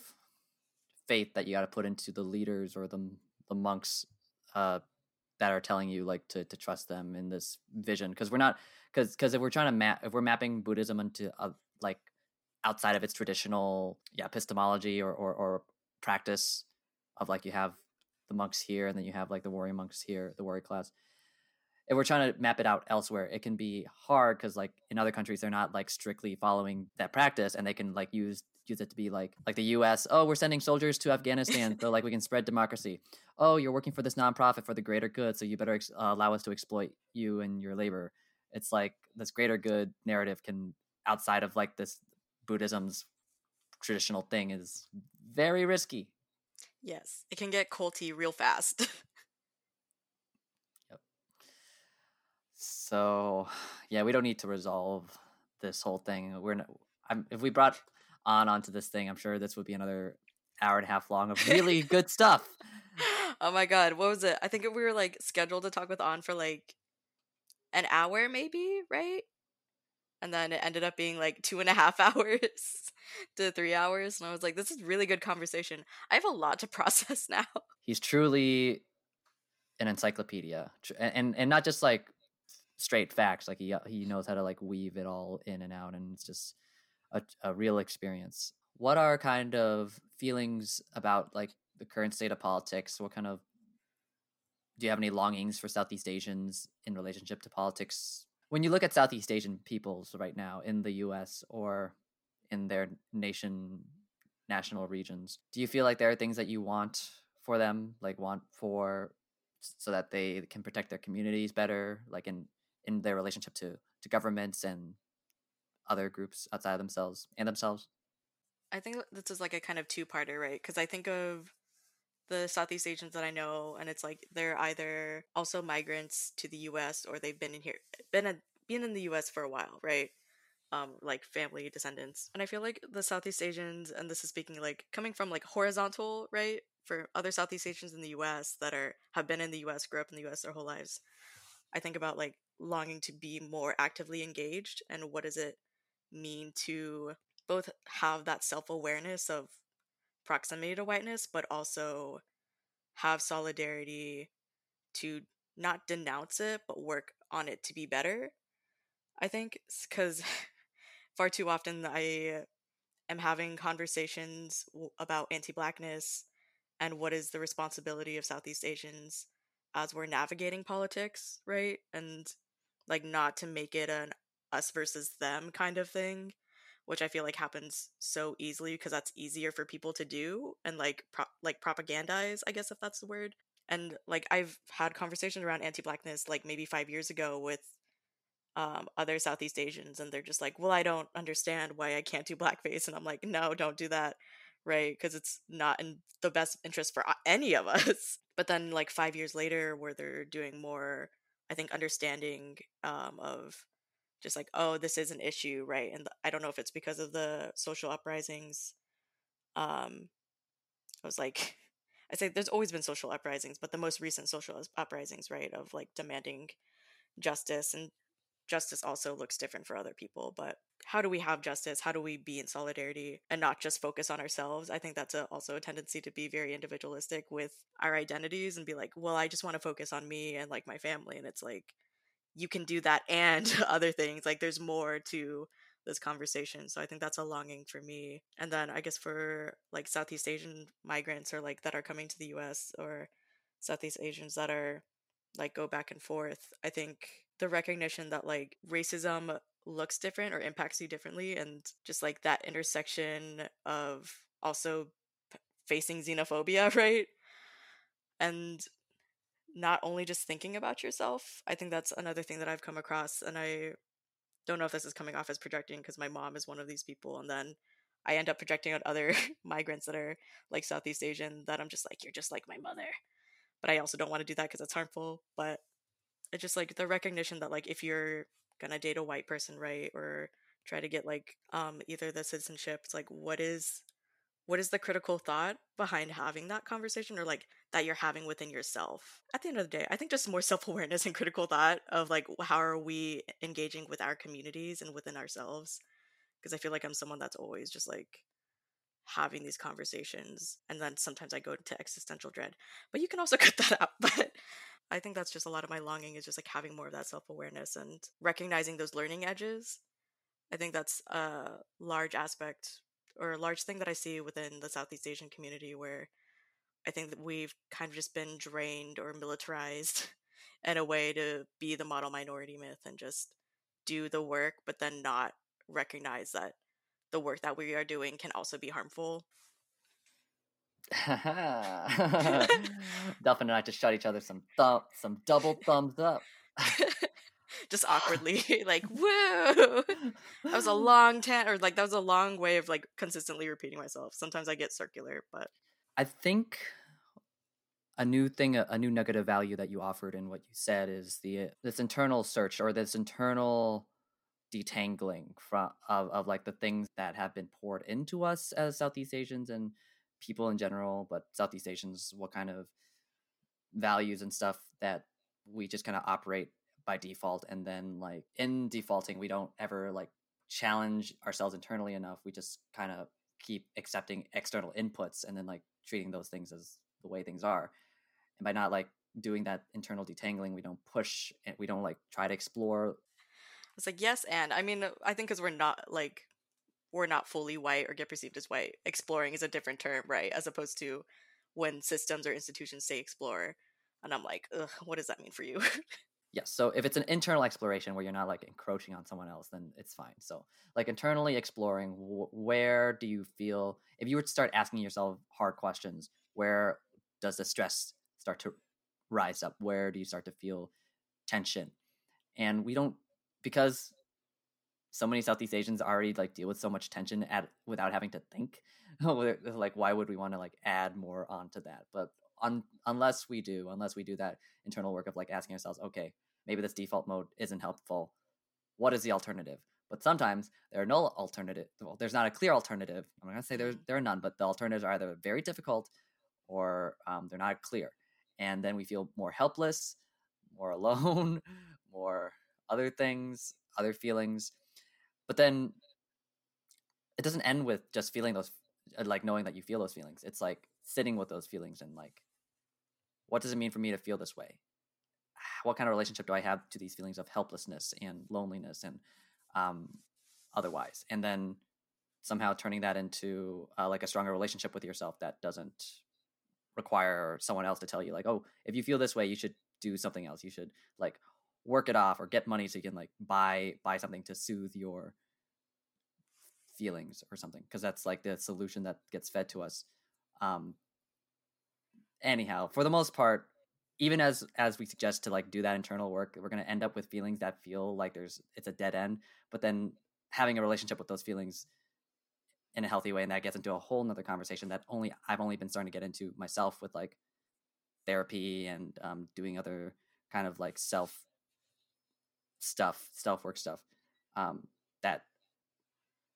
faith that you got to put into the leaders or the the monks uh, that are telling you like to to trust them in this vision because we're not because because if we're trying to map if we're mapping Buddhism into a, like outside of its traditional yeah epistemology or, or or practice of like you have the monks here and then you have like the warrior monks here the warrior class if we're trying to map it out elsewhere it can be hard because like in other countries they're not like strictly following that practice and they can like use use it to be like like the us oh we're sending soldiers to afghanistan so like we can spread democracy oh you're working for this nonprofit for the greater good so you better ex- uh, allow us to exploit you and your labor it's like this greater good narrative can outside of like this buddhism's traditional thing is very risky yes it can get culty real fast yep. So, yeah, we don't need to resolve this whole thing. We're not, I'm, if we brought on onto this thing, I'm sure this would be another hour and a half long of really good stuff. Oh my god, what was it? I think we were like scheduled to talk with On for like an hour, maybe, right? And then it ended up being like two and a half hours to three hours. And I was like, this is really good conversation. I have a lot to process now. He's truly an encyclopedia. And, and, and not just like straight facts. Like he uh, he knows how to like weave it all in and out, and it's just a, a real experience. What are kind of feelings about like the current state of politics? What kind of do you have any longings for Southeast Asians in relationship to politics? When you look at Southeast Asian peoples right now in the U.S. or in their nation national regions, do you feel like there are things that you want for them, like want for so that they can protect their communities better, like in in their relationship to to governments and other groups outside of themselves and themselves? I think this is like a kind of two-parter, right? Because I think of the Southeast Asians that I know, and it's like they're either also migrants to the U.S. or they've been in here, been a, been in the U.S. for a while, right? Um, like family descendants, and I feel like the Southeast Asians, and this is speaking like coming from like horizontal, right? For other Southeast Asians in the U.S. that are have been in the U.S., grew up in the U.S. their whole lives, I think about like longing to be more actively engaged and what is it mean to both have that self-awareness of proximity to whiteness but also have solidarity to not denounce it but work on it to be better i think because far too often i am having conversations about anti-blackness and what is the responsibility of southeast asians as we're navigating politics right? And like not to make it an us versus them kind of thing, which I feel like happens so easily because that's easier for people to do and like pro- like propagandize, I guess if that's the word. And like I've had conversations around anti-blackness like maybe 5 years ago with um, other Southeast Asians, and they're just like, "Well, I don't understand why I can't do blackface," and I'm like, "No, don't do that." right? Because it's not in the best interest for any of us. But then, like five years later, where they're doing more, I think, understanding um, of just like, oh, this is an issue, right? And I don't know if it's because of the social uprisings. Um, I was like, I say there's always been social uprisings, but the most recent social uprisings, right, of like demanding justice and justice also looks different for other people but how do we have justice how do we be in solidarity and not just focus on ourselves i think that's a, also a tendency to be very individualistic with our identities and be like well i just want to focus on me and like my family and it's like you can do that and other things like there's more to this conversation so i think that's a longing for me and then i guess for like southeast asian migrants or like that are coming to the us or southeast asians that are like go back and forth i think the recognition that like racism looks different or impacts you differently and just like that intersection of also facing xenophobia right? And not only just thinking about yourself i think that's another thing that i've come across and i don't know if this is coming off as projecting because my mom is one of these people and then i end up projecting on other migrants that are like southeast asian that i'm just like you're just like my mother. But i also don't want to do that because it's harmful but it's just like the recognition that like if you're gonna date a white person right or try to get like um either the citizenship it's like what is what is the critical thought behind having that conversation or like that you're having within yourself? At the end of the day i think just more self-awareness and critical thought of like how are we engaging with our communities and within ourselves? Because i feel like i'm someone that's always just like having these conversations and then sometimes i go into existential dread. But you can also cut that out but I think that's just a lot of my longing is just like having more of that self awareness and recognizing those learning edges. I think that's a large aspect or a large thing that I see within the Southeast Asian community where I think that we've kind of just been drained or militarized in a way to be the model minority myth and just do the work, but then not recognize that the work that we are doing can also be harmful Delphin and I just shot each other some thumb, some double thumbs up. Just awkwardly, like whoa. That was a long tan, or like that was a long way of like consistently repeating myself. Sometimes I get circular, but I think a new thing, a, new negative value that you offered in what you said is the this internal search or this internal detangling from of, of like the things that have been poured into us as Southeast Asians and people in general, but Southeast Asians, what kind of values and stuff that we just kind of operate by default. And then, like, in defaulting, we don't ever like challenge ourselves internally enough. We just kind of keep accepting external inputs and then like treating those things as the way things are. And by not like doing that internal detangling, we don't push and we don't like try to explore. It's like, yes, and I mean, I think because we're not like we're not fully white or get perceived as white. Exploring is a different term, right? As opposed to when systems or institutions say explore. And I'm like, what does that mean for you? yes. So if it's an internal exploration where you're not like encroaching on someone else, then it's fine. So, like internally exploring, wh- where do you feel, if you were to start asking yourself hard questions, where does the stress start to rise up? Where do you start to feel tension? And we don't, because so many Southeast Asians already like deal with so much tension at without having to think. like, why would we want to like add more onto that? But un- unless we do, unless we do that internal work of like asking ourselves, okay, maybe this default mode isn't helpful. What is the alternative? But sometimes there are no alternative. Well, there's not a clear alternative. I'm not gonna say there there are none, but the alternatives are either very difficult or um, they're not clear, and then we feel more helpless, more alone, more other things, other feelings but then it doesn't end with just feeling those like knowing that you feel those feelings it's like sitting with those feelings and like what does it mean for me to feel this way? What kind of relationship do i have to these feelings of helplessness and loneliness and um, otherwise? And then somehow turning that into uh, like a stronger relationship with yourself that doesn't require someone else to tell you like oh if you feel this way you should do something else. You should like work it off or get money so you can like buy buy something to soothe your feelings or something. Because that's like the solution that gets fed to us um anyhow for the most part even as as we suggest to like do that internal work we're going to end up with feelings that feel like there's it's a dead end but then having a relationship with those feelings in a healthy way and that gets into a whole nother conversation that only i've only been starting to get into myself with like therapy and um, doing other kind of like self stuff self work stuff um, that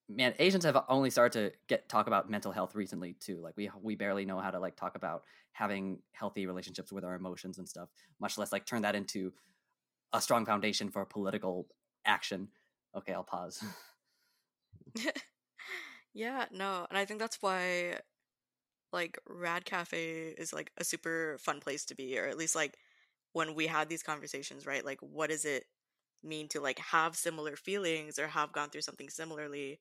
man asians have only started to get talk about mental health recently too like we we barely know how to like talk about having healthy relationships with our emotions and stuff much less like turn that into a strong foundation for political action. Okay i'll pause. Yeah no and i think that's why like rad cafe is like a super fun place to be or at least like when we had these conversations right? Like what does it mean to like have similar feelings or have gone through something similarly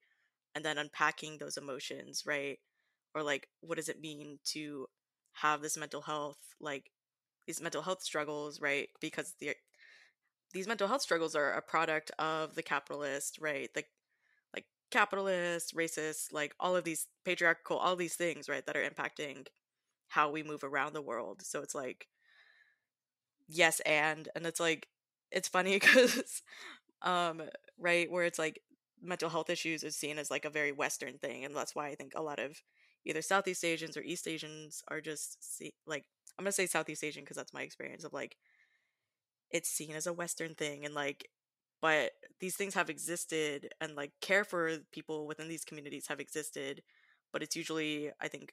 and then unpacking those emotions, right? Or like what does it mean to have this mental health like these mental health struggles, right? Because the these mental health struggles are a product of the capitalist, right? Like like capitalist, racist, like all of these patriarchal, all these things, right, that are impacting how we move around the world. So it's like yes and and it's like it's funny because um right where it's like mental health issues is seen as like a very western thing and that's why i think a lot of either southeast asians or east asians are just see, like i'm gonna say southeast asian because that's my experience of like it's seen as a western thing and like but these things have existed and like care for people within these communities have existed but it's usually i think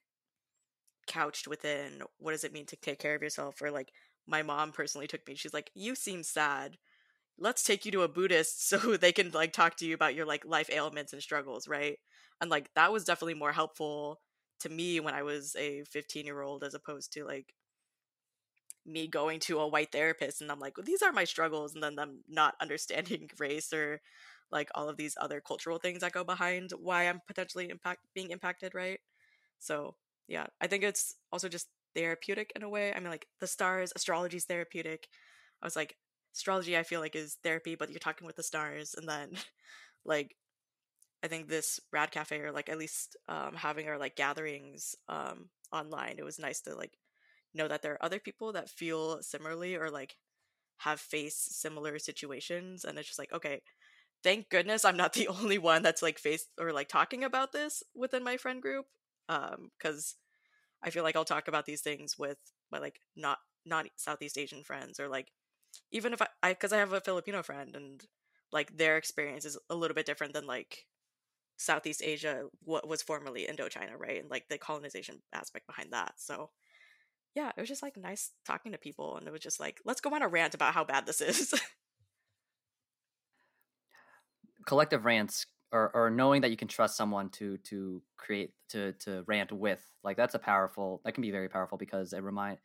couched within what does it mean to take care of yourself? or like my mom personally took me. She's like you seem sad let's take you to a buddhist so they can like talk to you about your like life ailments and struggles right? And like that was definitely more helpful to me when i was a 15 year old as opposed to like me going to a white therapist and i'm like well, these are my struggles and then them not understanding race or like all of these other cultural things that go behind why i'm potentially impact being impacted right? So yeah i think it's also just therapeutic in a way. I mean like the stars astrology is therapeutic. I was like astrology i feel like is therapy but you're talking with the stars and then like i think this rad cafe or like at least um, having our like gatherings um, online it was nice to like know that there are other people that feel similarly or like have faced similar situations and it's just like okay thank goodness i'm not the only one that's like faced or like talking about this within my friend group. Um because i feel like i'll talk about these things with my like not not southeast asian friends or like even if I, because I, I have a Filipino friend and like their experience is a little bit different than like Southeast Asia, what was formerly Indochina, right? And like the colonization aspect behind that. So yeah, it was just like nice talking to people, and it was just like, let's go on a rant about how bad this is. Collective rants or, or knowing that you can trust someone to to create to to rant with like that's a powerful that can be very powerful because it remind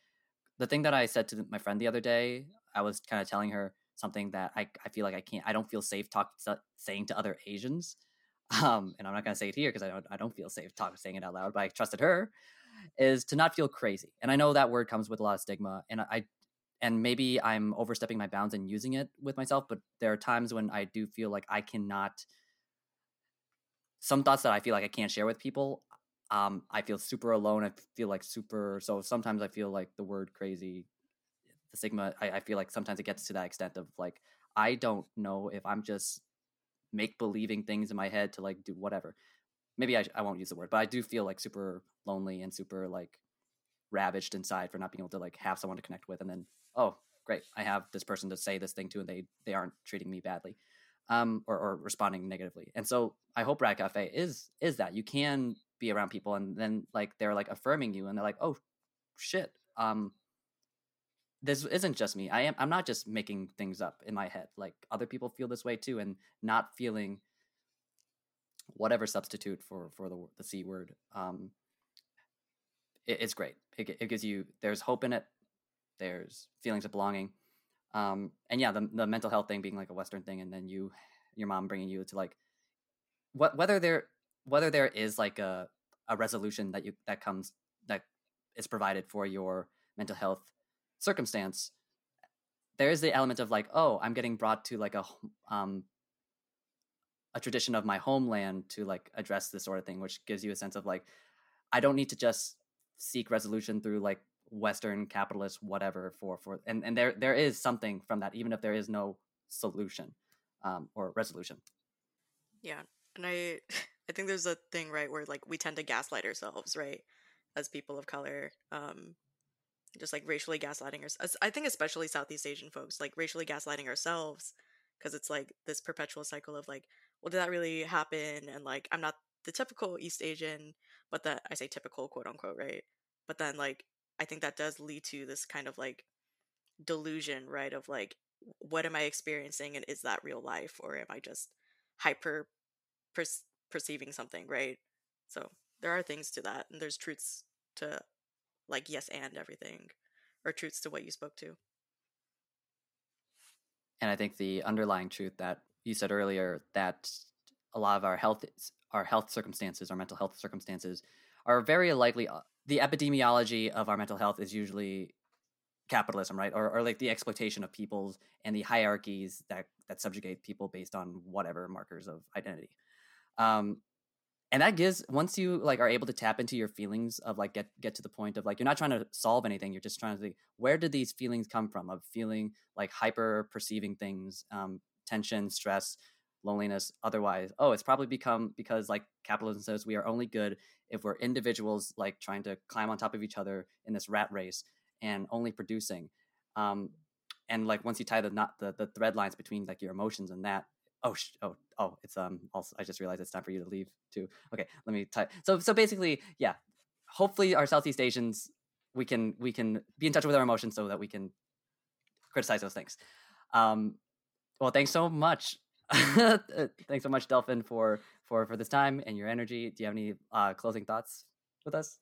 the thing that I said to my friend the other day, I was kind of telling her something that I, I feel like I can't, I don't feel safe talk, saying to other Asians. Um, and I'm not going to say it here because I don't, I don't feel safe talking, saying it out loud, but I trusted her is to not feel crazy. And I know that word comes with a lot of stigma and I, and maybe I'm overstepping my bounds and using it with myself, but there are times when I do feel like I cannot, some thoughts that I feel like I can't share with people um, I feel super alone. I feel like super. So sometimes I feel like the word crazy, the stigma. I, I feel like sometimes it gets to that extent of like I don't know if I'm just make believing things in my head to like do whatever. Maybe I, I won't use the word, but I do feel like super lonely and super like ravaged inside for not being able to like have someone to connect with. And then oh great, I have this person to say this thing to, and they they aren't treating me badly. Um, or, or responding negatively, and so I hope Rad Cafe is is that you can be around people and then like they're like affirming you and they're like oh shit um this isn't just me i am i'm not just making things up in my head like other people feel this way too and not feeling whatever substitute for for the the c word um it, it's great. It, it gives you there's hope in it there's feelings of belonging um and yeah the, the mental health thing being like a western thing and then you your mom bringing you to like what whether they're whether there is like a a resolution that you that comes that is provided for your mental health circumstance there is the element of like oh i'm getting brought to like a um a tradition of my homeland to like address this sort of thing, which gives you a sense of like I don't need to just seek resolution through like Western capitalist whatever for for and and there there is something from that even if there is no solution um, or resolution. Yeah, and I I think there's a thing right where like we tend to gaslight ourselves right as people of color. Um, just like racially gaslighting ourselves. I think especially Southeast Asian folks like racially gaslighting ourselves because it's like this perpetual cycle of like, well, did that really happen? And like, I'm not the typical East Asian, but that I say typical quote unquote, right? But then like, I think that does lead to this kind of like delusion, right? Of like, what am I experiencing and is that real life or am I just hyper per- perceiving something, right? So there are things to that and there's truths to like yes and everything or truths to what you spoke to. And I think the underlying truth that you said earlier that a lot of our health our health circumstances, our mental health circumstances are very likely uh, the epidemiology of our mental health is usually capitalism, right? Or, or like the exploitation of peoples and the hierarchies that that subjugate people based on whatever markers of identity. Um, and that gives once you like are able to tap into your feelings of like get get to the point of like you're not trying to solve anything you're just trying to think where did these feelings come from? Of feeling like hyper perceiving things um, tension stress loneliness otherwise. Oh it's probably become because like capitalism says we are only good if we're individuals like trying to climb on top of each other in this rat race and only producing. Um, and like once you tie the not the, the thread lines between like your emotions and that oh sh- oh oh it's um also i just realized it's time for you to leave too. Okay let me type so so basically yeah hopefully our southeast asians we can we can be in touch with our emotions so that we can criticize those things. Um well thanks so much. Thanks so much delphin for for for this time and your energy. Do you have any uh closing thoughts with us?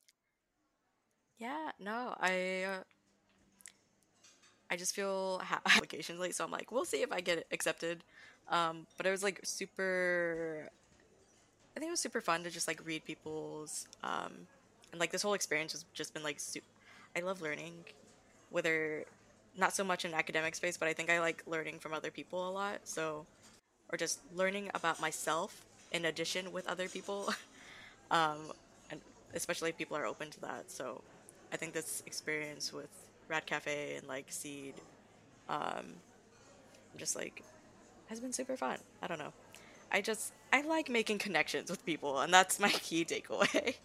Yeah no i uh, i just feel ha- applications late so i'm like we'll see if i get accepted um, but it was like super. I think it was super fun to just like read people's um, and like this whole experience has just been like super. I love learning, whether not so much in academic space, but I think I like learning from other people a lot. So, or just learning about myself in addition with other people, um, and especially if people are open to that. So, I think this experience with Rad Cafe and like Seed, um, just like has been super fun. I don't know. I just I like making connections with people, and that's my key takeaway.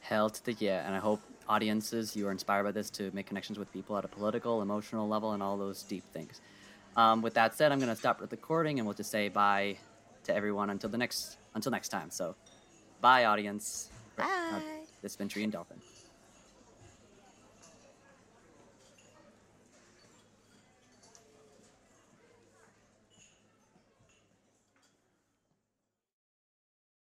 Hell to the yeah, and I hope audiences you are inspired by this to make connections with people at a political, emotional level, and all those deep things. Um, with that said, I'm going to stop the recording, and we'll just say bye to everyone until the next until next time. So, bye, audience. Bye. Uh, this has been Tree and Delphin.